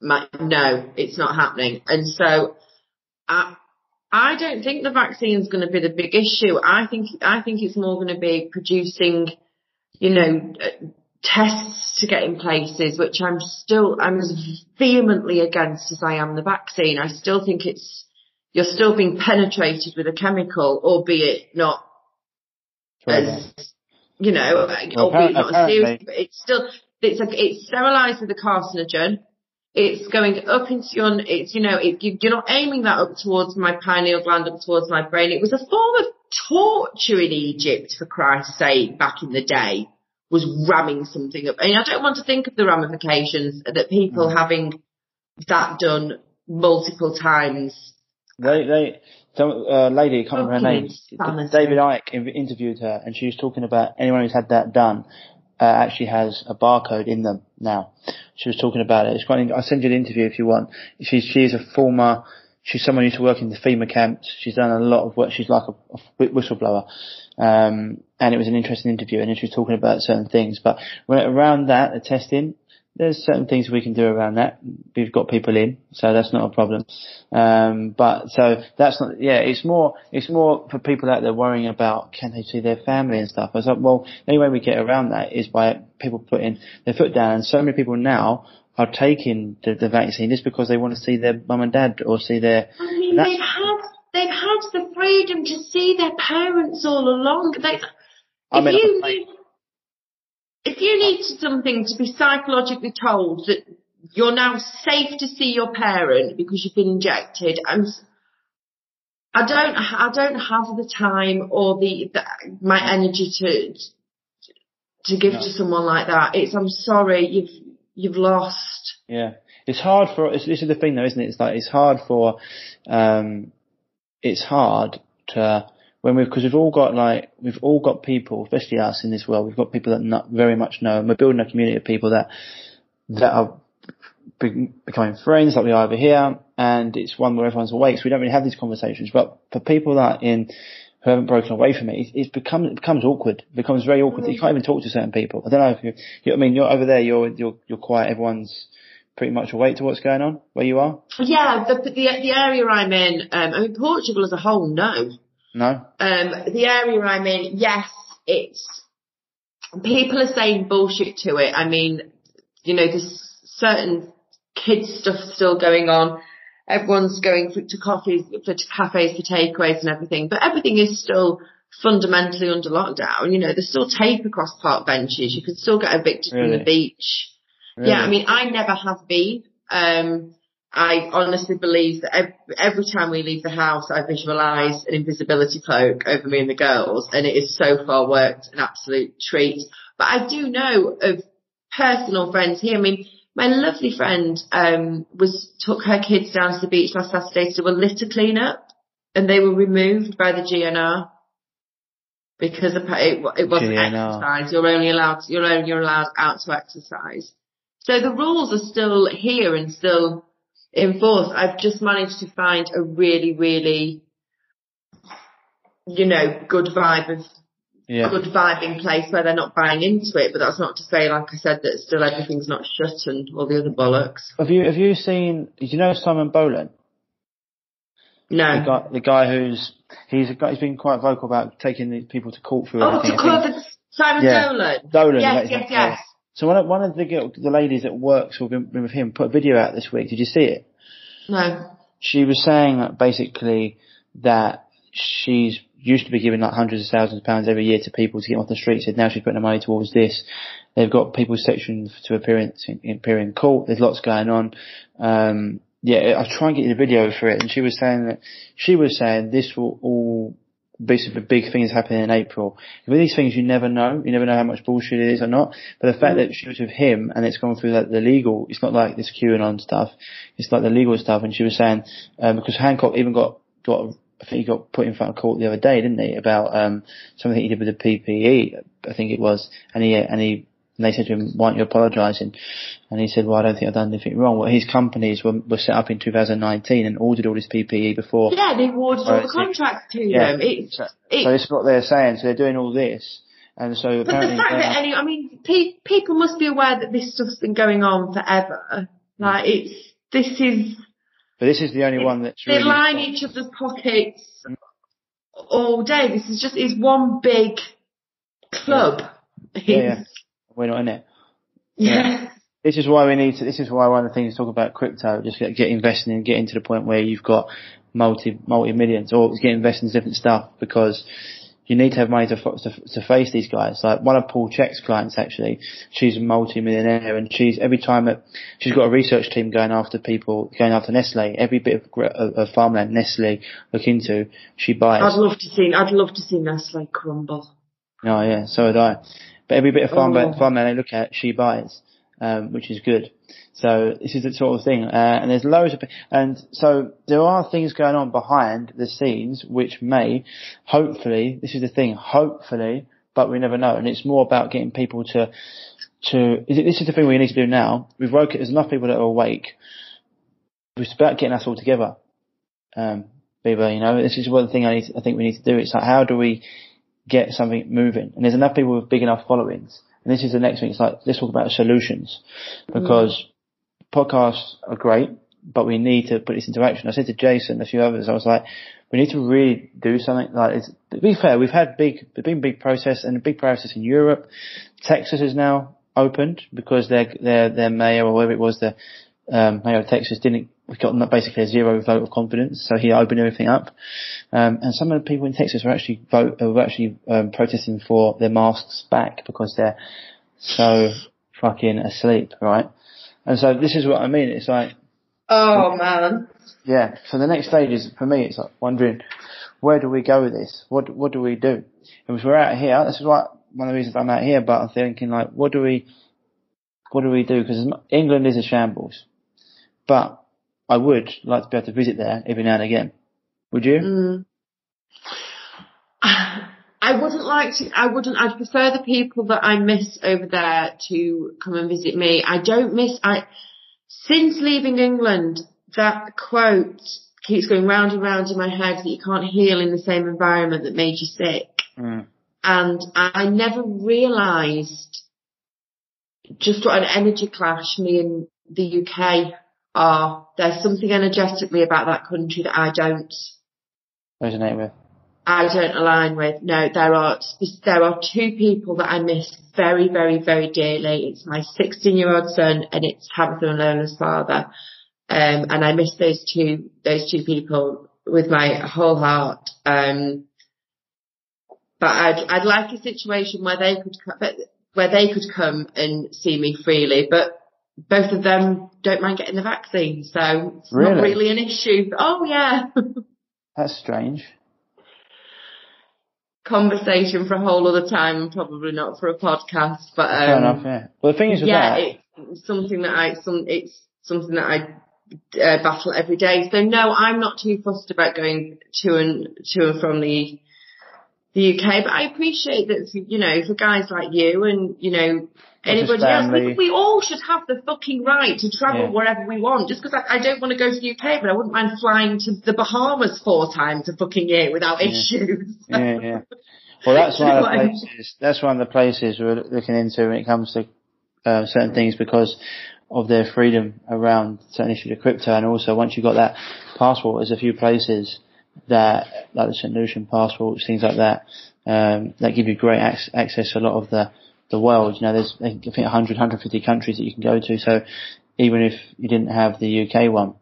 my, no, it's not happening. And so I, I don't think the vaccine is going to be the big issue. I think I think it's more going to be producing, you know, uh, tests to get in places, which I'm still I'm as vehemently against as I am the vaccine. I still think it's you're still being penetrated with a chemical, albeit not as you know, well, albeit not as serious, but it's still it's a, it's sterilised with a carcinogen It's going up into your, it's, you know, it, you're not aiming that up towards my pineal gland, up towards my brain. It was a form of torture in Egypt, for Christ's sake, back in the day, was ramming something up. I mean, I don't want to think of the ramifications that people mm. having that done multiple times. They, they, some uh, lady, I can't remember her name, David Icke interviewed her and she was talking about anyone who's had that done uh, actually has a barcode in them now. She was talking about it. It's quite. I'll send you the interview if you want. She's she's a former. She's someone who used to work in the FEMA camps. She's done a lot of work. She's like a, a whistleblower, um, and it was an interesting interview. And she was talking about certain things. But when around that, the testing, there's certain things we can do around that. We've got people in, so that's not a problem. Um, but so that's not, yeah, it's more, it's more for people out there worrying about can they see their family and stuff. I was like, well, the only way we get around that is by people putting their foot down. And so many people now are taking the, the vaccine just because they want to see their mum and dad or see their. I mean, they've had they've had the freedom to see their parents all along. They, if you need if you need something to be psychologically told that you're now safe to see your parent because you've been injected, I'm, I don't, I don't have the time or the, the my energy to, to give no. to someone like that. It's, I'm sorry, you've, you've lost. Yeah. It's hard for, it's, this is the thing though, isn't it? It's like, it's hard for, um, it's hard to, when we've because we've all got like we've all got people, especially us in this world, we've got people that not very much know, and we're building a community of people that that are be, becoming friends like we are over here, and it's one where everyone's awake, so we don't really have these conversations. But for people that in who haven't broken away from it, it, it becomes it becomes awkward. It becomes very awkward. You can't even talk to certain people. I don't know if you, you I mean, you're over there. You're you're you're quiet. Everyone's pretty much awake to what's going on where you are. Yeah, the the, the area I'm in. Um, I mean, Portugal as a whole, no. No. Um, the area I'm in, yes, it's people are saying bullshit to it. I mean, you know, there's certain kids stuff still going on. Everyone's going to coffees, to cafes for takeaways and everything, but everything is still fundamentally under lockdown. You know, there's still tape across park benches. You can still get evicted really? from the beach. Really? Yeah, I mean, I never have been. Um, I honestly believe that every time we leave the house, I visualise an invisibility cloak over me and the girls, and it is so far worked an absolute treat. But I do know of personal friends here. I mean, my lovely friend um, was took her kids down to the beach last Saturday to do a litter cleanup, and they were removed by the GNR because it, it wasn't GNR. exercise. You're only allowed you're only you're allowed out to exercise. So the rules are still here and still in force, I've just managed to find a really, really, you know, good vibe of yeah. good vibing place where they're not buying into it. But that's not to say, like I said, that still everything's not shut and all the other bollocks. Have you have you seen? Do you know Simon Dolan? No. The guy, the guy who's he's a guy, he's been quite vocal about taking these people to court for oh, to court Simon yeah. Dolan. Dolan. Yes, yes, yes. So one of, one of the, the ladies that works with him, with him put a video out this week. Did you see it? No. She was saying basically that she's used to be giving like hundreds of thousands of pounds every year to people to get off the street. Said now she's putting the money towards this. They've got people's sections to appear in, appear in court. There's lots going on. Um, yeah, I'll try and get you the video for it. And she was saying that she was saying this will all basically big things happening in April. With these things, you never know. You never know how much bullshit it is or not. But the fact that she was with him and it's gone through like the legal, it's not like this QAnon stuff. It's like the legal stuff. And she was saying, um, because Hancock even got, got, I think he got put in front of court the other day, didn't he? About, um, something he did with the PPE, I think it was. And he, and he and they said to him, why aren't you apologising? And he said, well, I don't think I've done anything wrong. Well, his companies were, were set up in 2019 and ordered all this PPE before. Yeah, they ordered all the contracts to yeah. them. It's, so, it's, so this is what they're saying. So they're doing all this. And so apparently. But the fact that any, I mean, pe- people must be aware that this stuff's been going on forever. Hmm. Like, it's, this is. But this is the only one that's They really line each other's pockets hmm. all day. This is just, it's one big club. Yeah. yeah we're not in it. Yeah. This is why we need to, this is why one of the things to talk about crypto, just get, get investing and getting to the point where you've got multi, multi millions or get investing in different stuff because you need to have money to, to, to face these guys. Like one of Paul Chek's clients, actually, she's a multi-millionaire, and she's every time that she's got a research team going after people, going after Nestle. Every bit of, of, of farmland Nestle look into, she buys. I'd love to see. I'd love to see Nestle crumble. Oh yeah, so would I. But every bit of farmland, oh. farmland they look at, she buys, um, which is good. So this is the sort of thing, uh, and there's loads of, and so there are things going on behind the scenes which may, hopefully, this is the thing, hopefully, but we never know, and it's more about getting people to, to, this is the thing we need to do now. We've woken, there's enough people that are awake. It's about getting us all together. Um, Biba, you know, this is one thing I need, to, I think we need to do. It's like, how do we get something moving? And there's enough people with big enough followings. And this is the next thing. It's like, let's talk about solutions because mm podcasts are great, but we need to put this into action. I said to Jason, and a few others, I was like, we need to really do something. Like, it's, to be fair, we've had big, there's been big process and a big process in Europe. Texas is now opened because their their their mayor or whatever it was, the um, mayor of Texas didn't got basically a zero vote of confidence, so he opened everything up. Um, and some of the people in Texas were actually vote were actually um, protesting for their masks back because they're so fucking asleep, right? And so this is what I mean. It's like, oh man. Yeah. So the next stage is for me. It's like wondering where do we go with this? What what do we do? And if we're out here, this is what one of the reasons I'm out here. But I'm thinking like, what do we what do we do? Because England is a shambles. But I would like to be able to visit there every now and again. Would you? Mm. I wouldn't like to, I wouldn't, I'd prefer the people that I miss over there to come and visit me. I don't miss, I, since leaving England, that quote keeps going round and round in my head that you can't heal in the same environment that made you sick. Mm. And I never realised just what an energy clash me and the UK are. There's something energetically about that country that I don't resonate with. I don't align with. No, there are there are two people that I miss very, very, very dearly. It's my 16 year old son and it's Tabitha and Lola's father. Um, and I miss those two those two people with my whole heart. Um, but I'd I'd like a situation where they could where they could come and see me freely, but both of them don't mind getting the vaccine, so it's really? not really an issue. Oh yeah. That's strange conversation for a whole other time probably not for a podcast. But um, fair enough, yeah. Well, the thing is, yeah, that, it's something that I some it's something that I uh, battle every day. So no, I'm not too fussed about going to and to and from the the UK, but I appreciate that you know for guys like you and you know anybody else. We, we, all should have the fucking right to travel yeah. wherever we want. Just because I, I, don't want to go to the UK, but I wouldn't mind flying to the Bahamas four times a fucking year without yeah. issues. yeah, yeah. Well, that's one of the places. That's one of the places we're looking into when it comes to uh, certain things because of their freedom around certain issues of crypto, and also once you've got that passport, there's a few places that, like the St. Lucian passports, things like that, um, that give you great ac- access to a lot of the the world. You know, there's I think 100, 150 countries that you can go to. So even if you didn't have the UK one,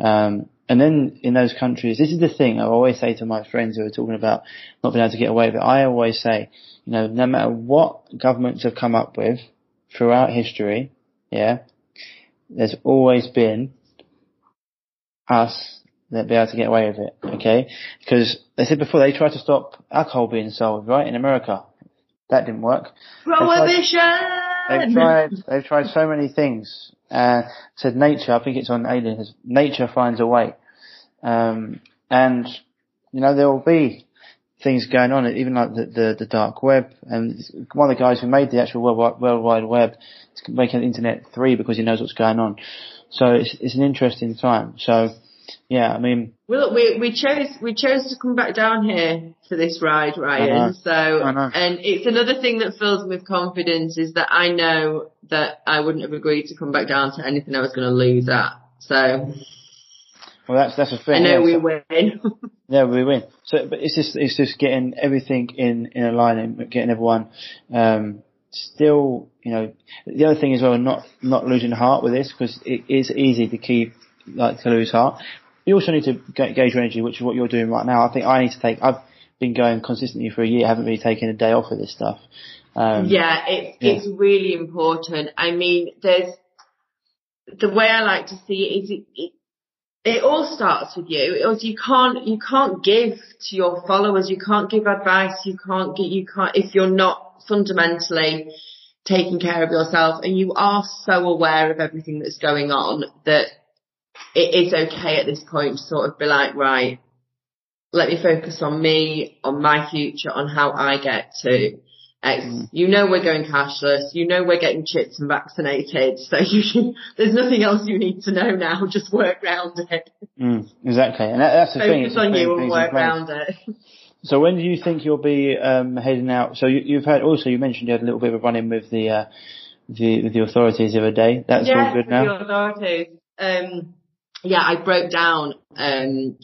um, and then in those countries, this is the thing I always say to my friends who are talking about not being able to get away with it. I always say, you know, no matter what governments have come up with throughout history, yeah, there's always been us that be able to get away with it, okay? Because they said before they tried to stop alcohol being sold, right, in America. That didn't work. Prohibition! They've tried, they've tried, they've tried so many things. Uh, said nature, I think it's on aliens, nature finds a way. Um, and, you know, there will be things going on, even like the, the, the, dark web. And one of the guys who made the actual World, World Wide Web is making the internet three because he knows what's going on. So it's, it's an interesting time. So, yeah, I mean. Well, we we chose we chose to come back down here for this ride, Ryan. So, and it's another thing that fills me with confidence is that I know that I wouldn't have agreed to come back down to anything I was going to lose at. So. Well, that's that's a thing. I know yeah, we so, win. yeah, we win. So, but it's just it's just getting everything in in a line and getting everyone um, still, you know. The other thing as well, not not losing heart with this because it is easy to keep like to lose heart you also need to gauge your energy, which is what you're doing right now. I think I need to take. I've been going consistently for a year, haven't really taken a day off of this stuff. Um, yeah, it's yeah. it's really important. I mean, there's the way I like to see it is it, it it all starts with you. It, you can't you can't give to your followers. You can't give advice. You can't get you can't if you're not fundamentally taking care of yourself and you are so aware of everything that's going on that it is okay at this point to sort of be like, right, let me focus on me, on my future, on how I get to X. Mm. You know we're going cashless. You know we're getting chips and vaccinated. So you, there's nothing else you need to know now. Just work around it. Mm, exactly, and that, that's the focus thing. Focus on you and work around it. So when do you think you'll be um, heading out? So you, have had also you mentioned you had a little bit of a run in with the uh, the the authorities the other day. That's yes, all good now. the authorities. Um, yeah, I broke down. Um,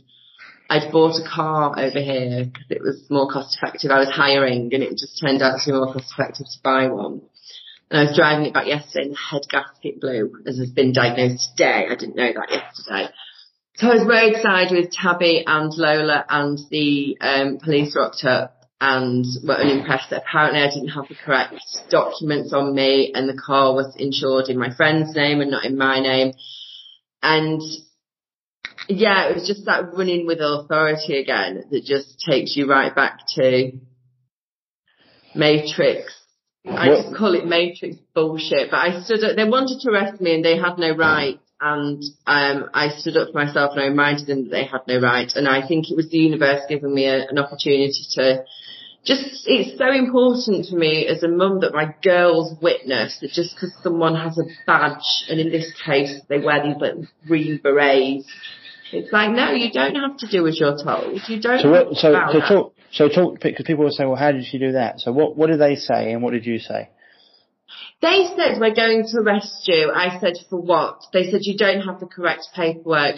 I'd bought a car over here because it was more cost effective. I was hiring and it just turned out to be more cost effective to buy one. And I was driving it back yesterday and the head gasket blew as has been diagnosed today. I didn't know that yesterday. So I was roadside with Tabby and Lola and the um, police rocked up and were unimpressed that apparently I didn't have the correct documents on me and the car was insured in my friend's name and not in my name. And yeah, it was just that running with authority again that just takes you right back to Matrix. I just call it Matrix bullshit, but I stood up, they wanted to arrest me and they had no right and um, I stood up for myself and I reminded them that they had no right. And I think it was the universe giving me a, an opportunity to just, it's so important for me as a mum that my girls witness that just because someone has a badge, and in this case they wear these little green berets, it's like, no, you don't have to do as you're told. You don't. So what, so, so talk, so talk, because people will say, well, how did she do that? So what, what did they say and what did you say? They said we're going to arrest you. I said for what? They said you don't have the correct paperwork.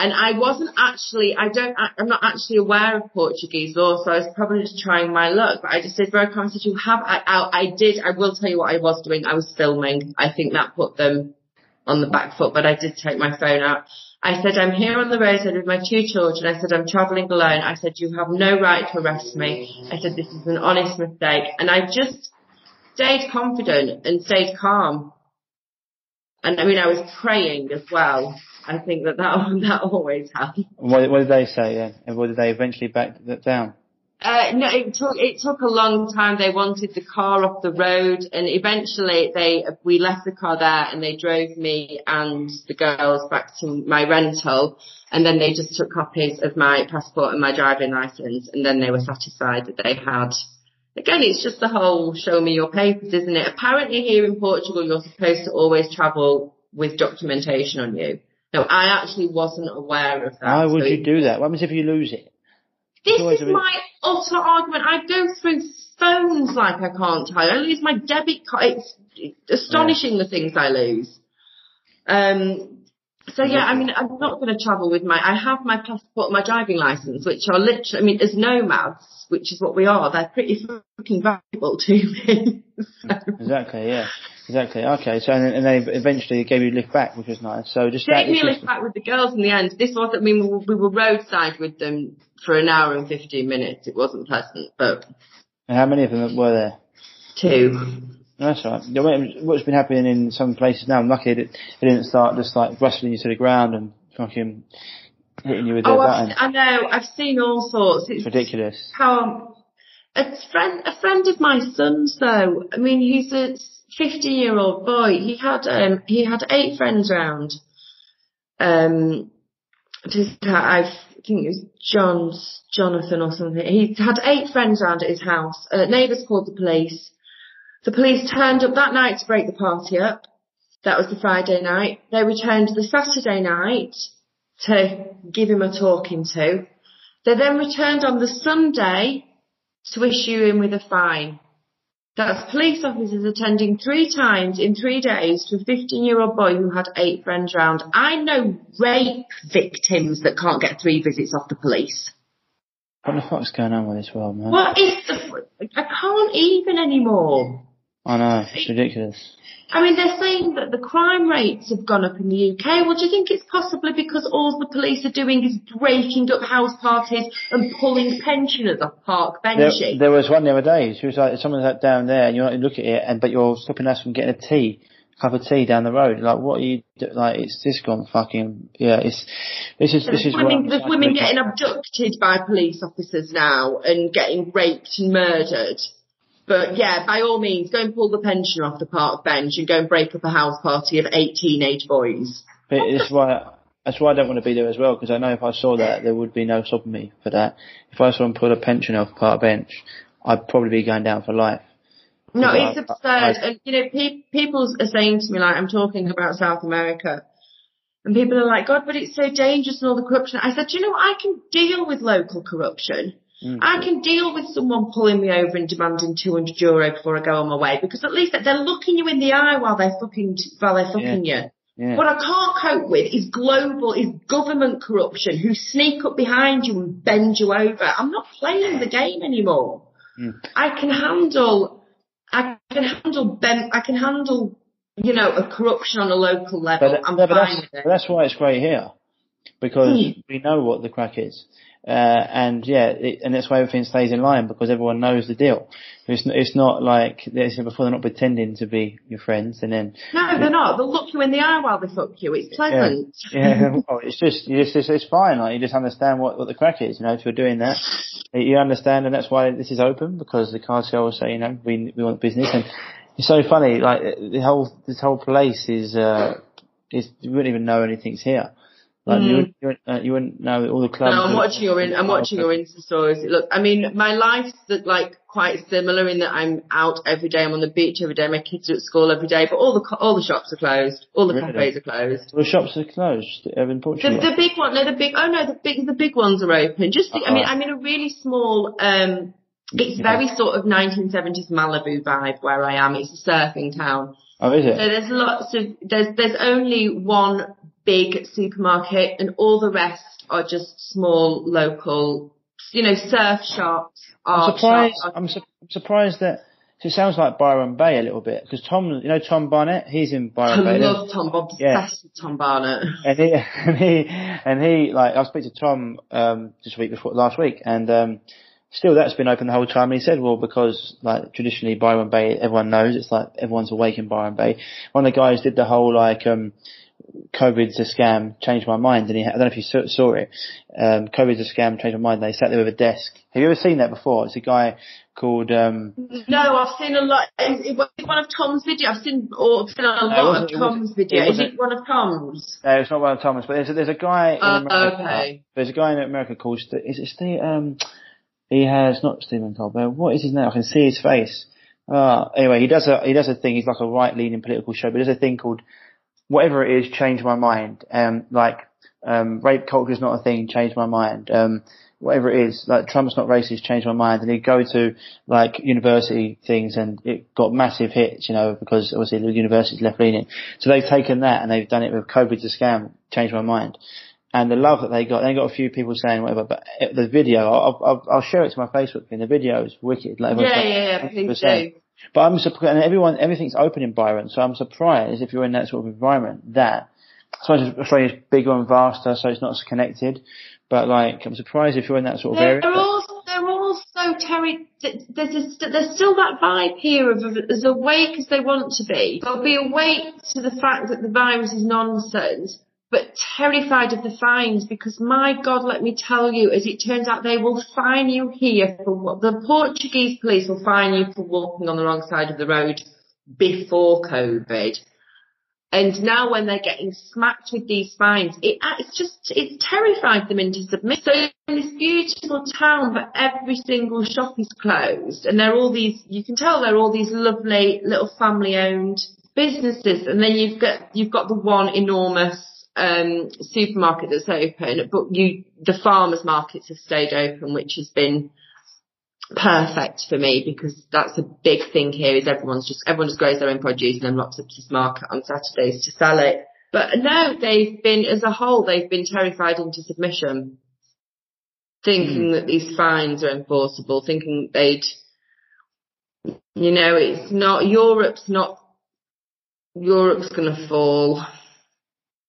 And I wasn't actually, I don't, I'm not actually aware of Portuguese law, so I was probably just trying my luck. But I just said very calmly, said you have, I, I, I did, I will tell you what I was doing. I was filming. I think that put them on the back foot, but I did take my phone out. I said, I'm here on the road with my two children. I said, I'm travelling alone. I said, you have no right to arrest me. I said, this is an honest mistake. And I just stayed confident and stayed calm. And I mean, I was praying as well. I think that that, that always helps. What, what did they say? And what did they eventually back down? Uh, no, it took it took a long time. They wanted the car off the road, and eventually they we left the car there, and they drove me and the girls back to my rental, and then they just took copies of my passport and my driving license, and then they were satisfied that they had. Again, it's just the whole show me your papers, isn't it? Apparently here in Portugal, you're supposed to always travel with documentation on you. No, I actually wasn't aware of that. Why would so you do that? What happens if you lose it? This is my utter argument. I go through phones like I can't tell. I lose my debit card. It's astonishing yeah. the things I lose. Um, so yeah, I mean, I'm not going to travel with my, I have my passport, my driving license, which are literally, I mean, as nomads, which is what we are, they're pretty fucking valuable to me. so. Exactly, yeah. Exactly. Okay. So and, then, and they eventually gave you a lift back, which was nice. So just gave me a lift back with the girls in the end. This wasn't. I mean, we were, we were roadside with them for an hour and fifteen minutes. It wasn't pleasant, but. And how many of them were there? Two. That's right. What's been happening in some places now? I'm lucky it, it didn't start just like rustling you to the ground and fucking hitting you with oh, their I've, I know. I've seen all sorts. It's ridiculous. How a friend, a friend of my son's though. I mean, he's a 15 year old boy. He had, um, he had eight friends round. Um, just, I think it was John's, Jonathan or something. He had eight friends round at his house. Uh, neighbours called the police. The police turned up that night to break the party up. That was the Friday night. They returned the Saturday night to give him a talking to. They then returned on the Sunday to issue him with a fine. That's police officers attending three times in three days to a 15 year old boy who had eight friends round. I know rape victims that can't get three visits off the police. What the fuck's going on with this world, man? What is the, I can't even anymore. I know, it's ridiculous. I mean, they're saying that the crime rates have gone up in the UK. Well, do you think it's possibly because all the police are doing is breaking up house parties and pulling pensioners off park benches? there was one the other day. She was like, someone's like down there, and you look at it, and but you're stopping us from getting a tea, a cup of tea down the road. Like, what are you do- like? It's this gone fucking yeah. It's this is this There's is women, there's women getting abducted by police officers now and getting raped and murdered. But yeah, by all means, go and pull the pensioner off the park bench and go and break up a house party of eight teenage boys. But it's why that's why I don't want to be there as well because I know if I saw that there would be no stopping me for that. If I saw him pull a pensioner off park bench, I'd probably be going down for life. No, it's I- absurd. I- and you know, pe- people are saying to me like, I'm talking about South America, and people are like, God, but it's so dangerous and all the corruption. I said, "Do you know, what? I can deal with local corruption. Mm. I can deal with someone pulling me over and demanding 200 euro before I go on my way because at least they're looking you in the eye while they're fucking while they're fucking you. Yeah. What I can't cope with is global, is government corruption who sneak up behind you and bend you over. I'm not playing the game anymore. Mm. I can handle, I can handle ben, I can handle, you know, a corruption on a local level. But, I'm but fine that's, with it. that's why it's great here because Hmm. we know what the crack is. Uh, and yeah, it, and that's why everything stays in line because everyone knows the deal. It's n- it's not like they said before they're not pretending to be your friends and then No, they're not. They'll look you in the eye while they fuck you. It's pleasant. yeah, well, it's just you just it's, it's fine. Like you just understand what what the crack is. You know, if you're doing that, you understand, and that's why this is open because the card sellers say, you know, we we want business, and it's so funny. Like the whole this whole place is uh is you wouldn't even know anything's here. Like you, wouldn't, you, uh, you wouldn't know all the clubs. No, I'm watching your in, I'm watching your Insta stories. Look, I mean, my life's like quite similar in that I'm out every day. I'm on the beach every day. My kids are at school every day, but all the all the shops are closed. All the Really? cafes are closed. Well, the shops are closed in Portugal. the big one, no, the big, oh no, the big, the big ones are open. Just, the, I mean. I'm in a really small, um, it's Yeah. very sort of 1970s Malibu vibe where I am. It's a surfing town. oh, is it? So there's lots of there's there's only one big supermarket and all the rest are just small local you know surf shops I'm surprised. shops. I'm, su- I'm surprised that it sounds like Byron Bay a little bit because Tom, you know Tom Barnett, he's in I Byron Bay. I love Tom Yeah. obsessed with Tom Barnett. and he and he and he like I spoke to Tom um this week before last week and um still that's been open the whole time and he said well because like traditionally Byron Bay everyone knows it's like everyone's awake in Byron Bay one of the guys did the whole like um COVID's a scam changed my mind and he I don't know if you saw, saw it um COVID's a scam changed my mind they sat there with a desk have you ever seen that before it's a guy called um No, I've seen a lot. Is it one of Tom's videos? I've seen, or I've seen a lot of Tom's videos. Is it one of Tom's? No, it's not one of Thomas, but there's a, there's a guy in Uh, America. okay. There's a guy in America called is it Steve? Um, he has not Stephen Colbert. What is his name? I can see his face. Uh, anyway, he does a he does a thing. He's like a right leaning political show, but there's a thing called whatever it is. Change my mind. Um, like um, rape culture is not a thing. Change my mind. Um, whatever it is, like Trump's not racist. Change my mind. And he'd go to like university things, and it got massive hits. You know, because obviously the university's left leaning. So they've taken that and they've done it with COVID's a scam. Change my mind and the love that they got. They got a few people saying whatever, but the video, I'll, I'll, I'll share it to my Facebook thing. The video is wicked. Like Yeah, like, yeah, yeah. Please do. But I'm surprised, and everyone, everything's open in Byron, so I'm surprised if you're in that sort of environment that, suppose Australia's bigger and vaster, so it's not as connected, but like, I'm surprised if you're in that sort of area. They're all they're all so Terry. th- There's a, there's still that vibe here of, of as awake as they want to be. They'll be awake to the fact that the virus is nonsense, but terrified of the fines because my God, let me tell you, as it turns out, they will fine you here for what the Portuguese police will fine you for walking on the wrong side of the road before COVID. And now when they're getting smacked with these fines, it, it's just, it's terrified them into submission. So in this beautiful town, but every single shop is closed and they're all these, you can tell they're all these lovely little family owned businesses. And then you've got, you've got the one enormous, um, supermarket that's open, but you, the farmers markets have stayed open, which has been perfect for me because that's a big thing here is everyone's just everyone just grows their own produce and then rocks up to this market on Saturdays to sell it. But no, they've been as a whole they've been terrified into submission, thinking that these fines are enforceable, thinking they'd You know, it's not Europe's not Europe's gonna fall.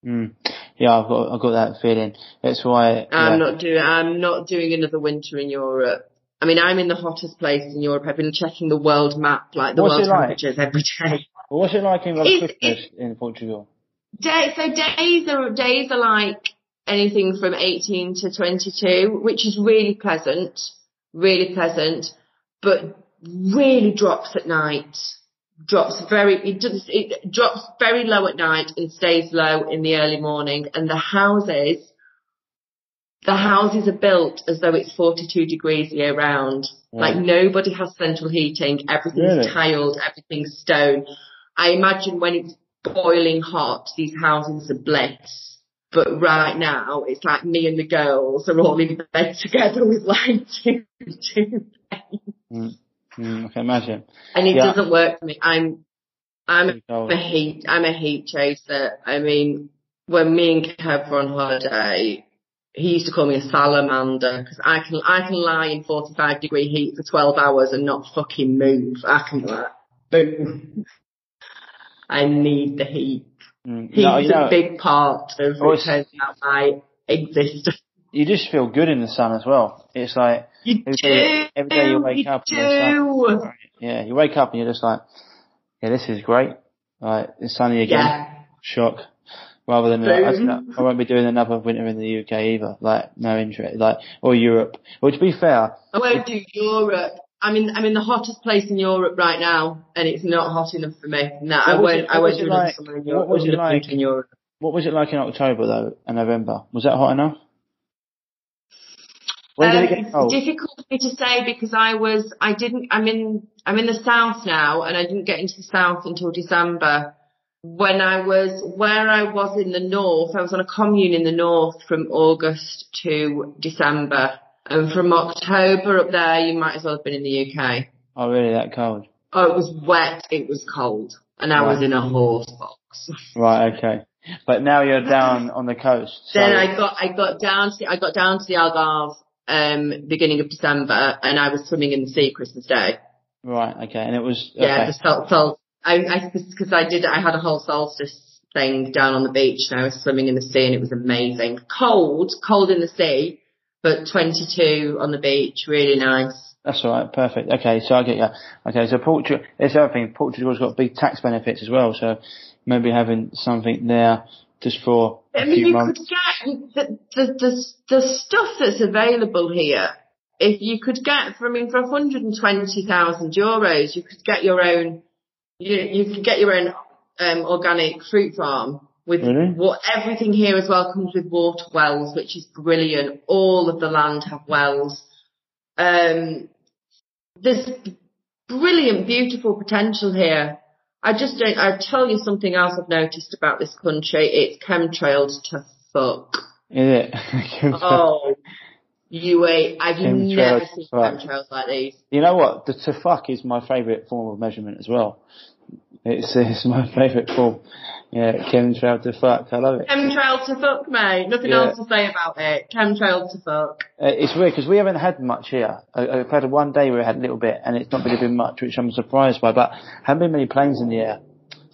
Mm. Yeah, I've got I've got that feeling. That's why. I'm yeah. not doing I'm not doing another winter in Europe. I mean, I'm in the hottest place in Europe. I've been checking the world map, like the What's world it like? temperatures every day. Well, what's it like in It's- Christmas in Portugal? Day, so days are days are like anything from 18 to 22, which is really pleasant, really pleasant, but really drops at night. Drops very it does it drops very low at night and stays low in the early morning. And the houses, the houses are built as though it's 42 degrees year round. Like nobody has central heating. Everything's Really? tiled. Everything's stone. I imagine when it's boiling hot, these houses are bliss. But right now, it's like me and the girls are all in bed together with like two, two Mm. Mm, I can imagine. and it Yeah. doesn't work for me. I'm, I'm a heat, I'm a heat chaser. I mean, when me and Kev were on holiday, he used to call me a salamander because I can, I can lie in 45 degree heat for 12 hours and not fucking move. I can be like, boom. I need the heat. Mm. Heat's No, a big part of out my existence. You just feel good in the sun as well. It's like You every, do, every day you wake you up and yeah, you wake up and you're just like, yeah, this is great. Like it's sunny again. Yeah. Shock. Rather than like, I, Boom. don't know, I won't be doing another winter in the UK either. Like no interest. Like or Europe. Well, to be fair, I won't do Europe. I'm in I'm in the hottest place in Europe right now, and it's not hot enough for me. No, I What was won't. it- I won't do it another like- summer in what was it like- in Europe. what was it like in October though and November? Was that hot enough? When did Um, it get it's cold? difficult for me to say because I was I didn't I'm in I'm in the south now, and I didn't get into the south until December. When I was where I was in the north, I was on a commune in the north from August to December, and from October up there, you might as well have been in the UK. Oh, really? That cold? Oh, it was wet, it was cold, and I was in a horse box. Right. Okay. But now you're down on the coast. So, Then I got I got down to I got down to the Algarve um beginning of December, and I was swimming in the sea Christmas Day. right. Okay. And it was Yeah, okay. the sol- sol- I I because I did I had a whole solstice thing down on the beach, and I was swimming in the sea, and it was amazing. Cold, cold in the sea, but 22 on the beach, really nice. That's all right. Perfect. Okay. So I get you. Okay. So Portugal. it's the other thing. Portugal's got big tax benefits as well. So maybe having something there just for I mean, you months. could get the, the the stuff that's available here. If you could get, for I mean, for 120,000 euros, you could get your own. You you could get your own um, organic fruit farm with what everything here as well comes with water wells, which is brilliant. All of the land have wells. Um, there's brilliant, beautiful potential here. I just don't. I tell you something else I've noticed about this country. It's chemtrailed to fuck. Is it? Oh, you wait. I've Chemtrailed never seen fuck. chemtrails like these. You know what? The to fuck is my favourite form of measurement as well. It's it's my favourite form. Yeah, chemtrail to fuck. I love it. Chemtrail to fuck, mate. Nothing Yeah. else to say about it. Chemtrail to fuck. Uh, it's weird because we haven't had much here. I, I've had one day where we had a little bit, and it's not really been much, which I'm surprised by. But haven't been many planes in the air.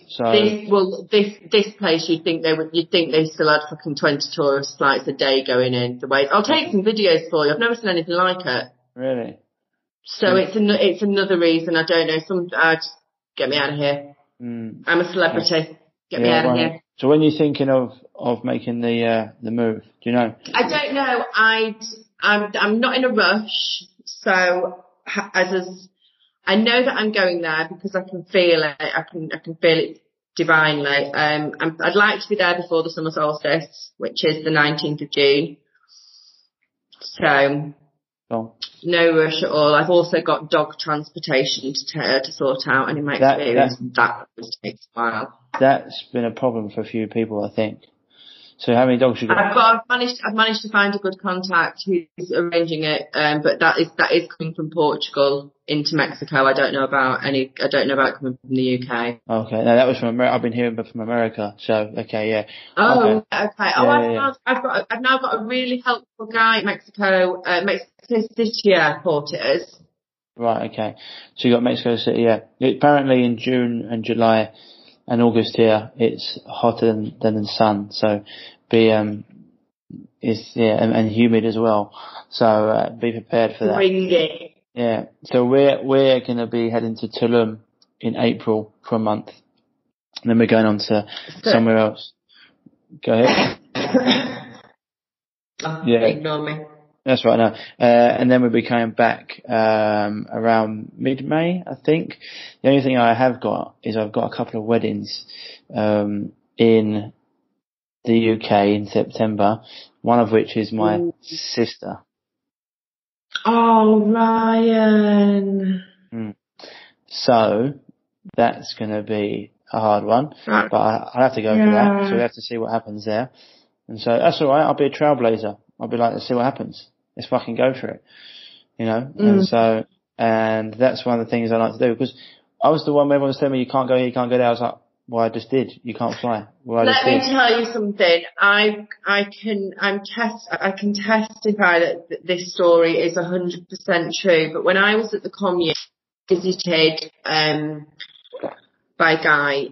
So This, well, this this place, you'd think they would, you'd think they still had fucking twenty tourist flights a day going in. The way I'll take some videos for you. I've never seen anything like it. really, So Hmm. it's an, it's another reason. I don't know. Some uh, just get me out of here. Mm, I'm a celebrity. Get me yeah, out of here. So when you're thinking of of making the uh, the move, do you know? I don't know. I I'm I'm not in a rush. So as as I know that I'm going there because I can feel it. I can I can feel it divinely. Um, I'm, I'd like to be there before the summer solstice, which is the 19th of June. So Oh, no rush at all. I've also got dog transportation to t- to sort out, and in my That- experience, that, takes a while. that's been a problem for a few people, I think. So how many dogs you got? I've got, I've managed, I've managed to find a good contact who's arranging it, um, but that is, that is coming from Portugal into Mexico. I don't know about any, I don't know about coming from the UK. Okay, no, that was from America. I've been hearing from America. So okay, yeah. Oh, Okay. okay. Oh, I've, yeah, yeah. I've got, I've now got a really helpful guy in Mexico, uh, Mexico City Airport it is. Right, okay. So you got Mexico City, yeah. Apparently in June and July and August here, it's hotter than, than the sun. So be, um, it's, yeah, and, and humid as well. So, uh, be prepared for that. Yeah. So we're, we're going to be heading to Tulum in April for a month. And then we're going on to So- somewhere else. Go ahead. Oh, Yeah. Ignore me. That's right now. Uh, and then we'll be coming back um, around mid-May, I think. The only thing I have got is I've got a couple of weddings um, in the UK in September. One of which is my Ooh. sister. Oh, Ryan. So that's going to be a hard one. But I, I'll have to go for that. So we have to see what happens there. And so that's all right. I'll be a trailblazer. I'll be like, let's see what happens. Let's fucking go for it. You know. And Mm. so, and that's one of the things I like to do because I was the one where everyone was telling me you can't go here, you can't go there. I was like, well, I just did. You can't fly. Well, Let me did. tell you something. I I can I'm test I can testify that th- this story is hundred percent true. But when I was at the commune, visited um by a guy.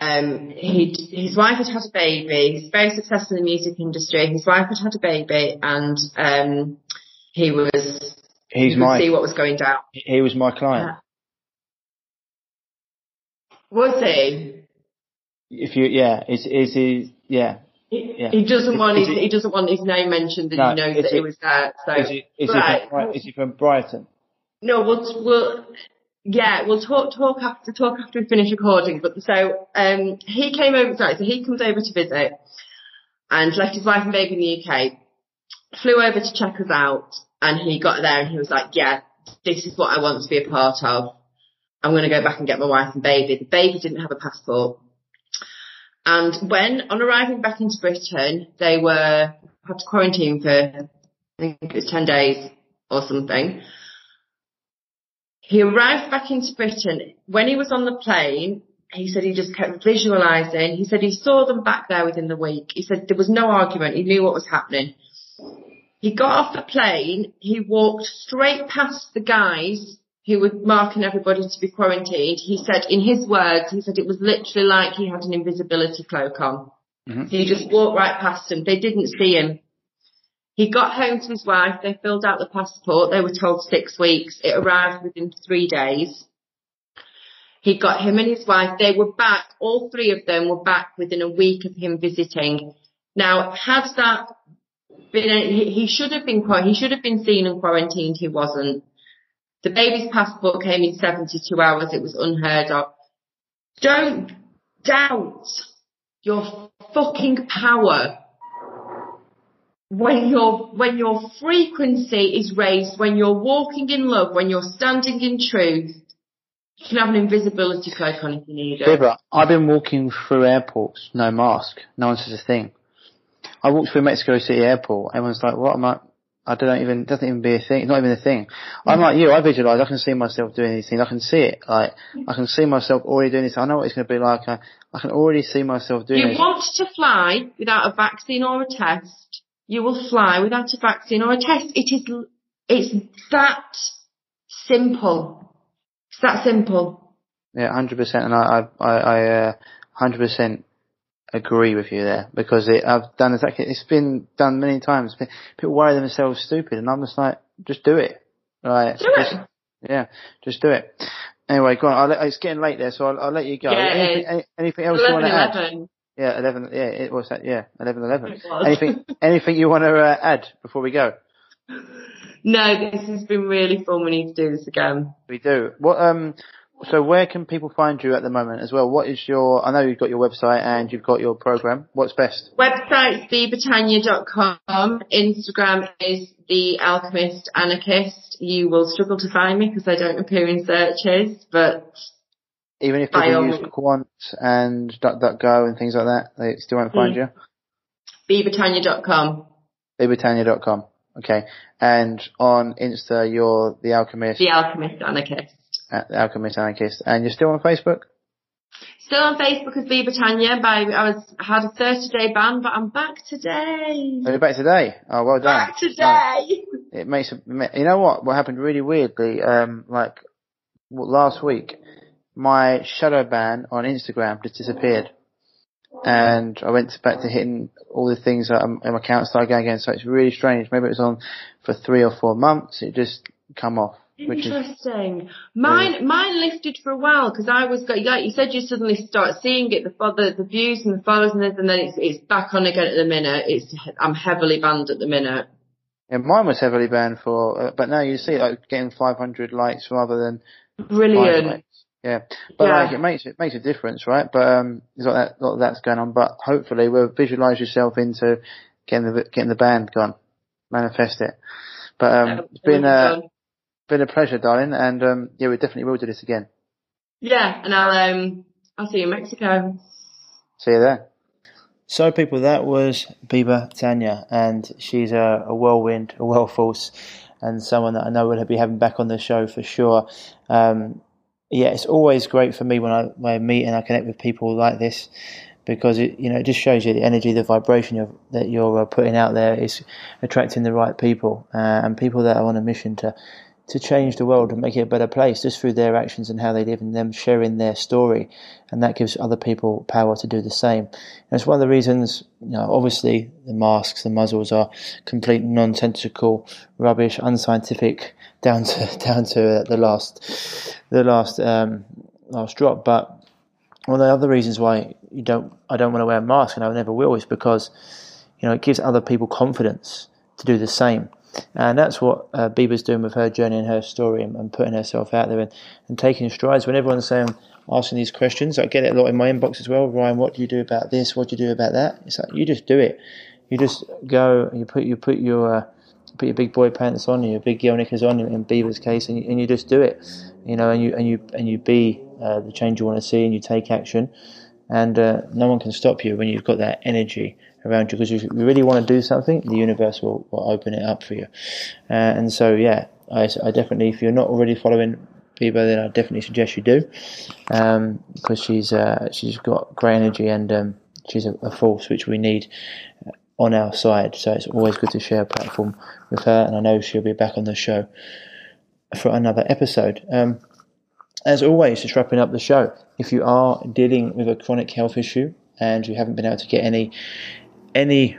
Um, he his wife had had a baby. He's very successful in the music industry. His wife had had a baby, and um, he was He's could my, see what was going down. he was my client. Was he? If you, yeah, is, is he, yeah. He, Yeah. he doesn't want Is his it- he doesn't want his name mentioned, and No, he knows that it- it was there. So Is he, is right. he from, is he from Brighton? No, we'll we'll yeah, we'll talk talk after talk after we finish recording. But so um he came over sorry, so he comes over to visit and left his wife and baby in the UK, flew over to check us out and he got there and he was like, Yeah, this is what I want to be a part of. I'm gonna go back and get my wife and baby. The baby didn't have a passport. And when on arriving back into Britain, they were had to quarantine for I think it was ten days or something. He arrived back into Britain. When he was on the plane, he said he just kept visualizing. He said he saw them back there within the week. He said there was no argument. He knew what was happening. He got off the plane. He walked straight past the guys who were marking everybody to be quarantined. He said, in his words, he said it was literally like he had an invisibility cloak on. Mhm. He just walked right past them. They didn't see him. He got home to his wife. They filled out the passport. They were told six weeks. It arrived within three days. He got him and his wife. They were back. All three of them were back within a week of him visiting. Now, has that been, he, should have been, he should have been seen and quarantined. He wasn't. The baby's passport came in 72 hours. It was unheard of. Don't doubt your fucking power when your when your frequency is raised, when you're walking in love, when you're standing in truth, you can have an invisibility cloak on if you need it. but I've been walking through airports, no mask. No one says a thing. I walked through Mexico City airport. Everyone's like, what am I? I don't even, it doesn't even be a thing. It's not even a thing. I'm like you, I visualize, I can see myself doing these things. I can see it. Like, I can see myself already doing this. I know what it's going to be like. I, I can already see myself doing You this. want to fly without a vaccine or a test, you will fly without a vaccine or a test. It is it's that simple. It's that simple. Yeah, hundred percent, and I, I, I, uh, hundred percent agree with you there because it, I've done exactly. It's been done many times. Pe- People worry themselves stupid, and I'm just like, just do it. Right? Do just, it. Yeah, just do it. Anyway, go on. I'll it's getting late there, so I'll, I'll let you go. Yeah, anything, anything else you want to add? Yeah, eleven. Yeah, it was that. Yeah, eleven eleven. Anything, anything you want to uh, add before we go? No, this has been really fun. We need to do this again. We do. What um so where can people find you at the moment as well? What is your I know you've got your website and you've got your program. What's best? Website's bibatanya.com. Instagram is the alchemist anarchist. You will struggle to find me because I don't appear in searches, but Even if people use. Qwant and DuckDuckGo and things like that, they still won't find Mm. you. bibatanya.com. Bibatanya.com. Okay. And on Insta you're the Alchemist The alchemist anarchist. at the Alchemist Anarchist. And you're still on Facebook? Still on Facebook as Biba Tanya. By I was had a 30 day ban, but I'm back today. Are you back today? Oh well done. Back today. it makes you know what what happened really weirdly. Um, like last week, my shadow ban on Instagram just disappeared, and I went back to hitting all the things that um, my account started going again. So it's really strange. Maybe it was on for three or four months. It just come off. Interesting. Mine, yeah. mine lifted for a while because I was like you said, you suddenly start seeing it, the the, the views and the followers and this, and then it's it's back on again at the minute. It's I'm heavily banned at the minute. Yeah, mine was heavily banned for, uh, but now you see like getting 500 likes rather than brilliant. Yeah, but yeah. like it makes it makes a difference, right? But um, there's lot that lot that's going on. But hopefully, we'll visualize yourself into getting the getting the band gone, manifest it. But um, it's been uh, been a pleasure, darling, and um, yeah, we definitely will do this again. Yeah, and I'll um, I'll see you in Mexico. See you there. So, people, that was Biba Tanya, and she's a, a whirlwind, a whirlforce, and someone that I know we'll be having back on the show for sure. Um, yeah, it's always great for me when I, when I meet and I connect with people like this because it you know it just shows you the energy, the vibration of, that you're uh, putting out there is attracting the right people uh, and people that are on a mission to to change the world and make it a better place just through their actions and how they live and them sharing their story. And that gives other people power to do the same. And it's one of the reasons, you know, obviously the masks, the muzzles are complete nonsensical rubbish, unscientific down to, down to the last, the last, um, last drop. But one of the other reasons why you don't, I don't want to wear a mask and I never will is because, you know, it gives other people confidence to do the same. And that's what uh, Biba's doing with her journey and her story and, and putting herself out there and, and, taking strides. When everyone's saying, asking these questions, I get it a lot in my inbox as well. Ryan, what do you do about this? What do you do about that? It's like, you just do it. You just go you put, you put your, uh, put your big boy pants on, your big girl knickers on in Biba's case, and you, and you just do it, you know, and you, and you, and you be uh, the change you want to see and you take action. And uh, no one can stop you when you've got that energy around you because if you really want to do something, the universe will, will open it up for you. Uh, and so, yeah, I, I, definitely, if you're not already following Biba, then I definitely suggest you do um, because she's uh, she's got great energy and um, she's a, a, force which we need uh, on our side. So it's always good to share a platform with her, and I know she'll be back on the show for another episode. Um, as always, just wrapping up the show. If you are dealing with a chronic health issue and you haven't been able to get any any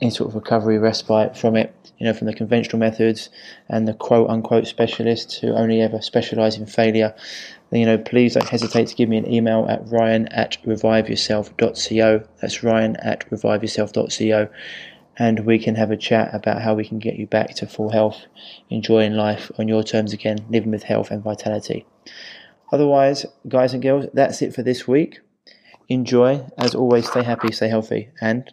any sort of recovery respite from it, you know, from the conventional methods and the quote unquote specialists who only ever specialize in failure, then, you know, please don't hesitate to give me an email at ryan at reviveyourself.co. That's ryan at reviveyourself.co. And we can have a chat about how we can get you back to full health, enjoying life on your terms again, living with health and vitality. Otherwise, guys and girls, that's it for this week. Enjoy. As always, stay happy, stay healthy, and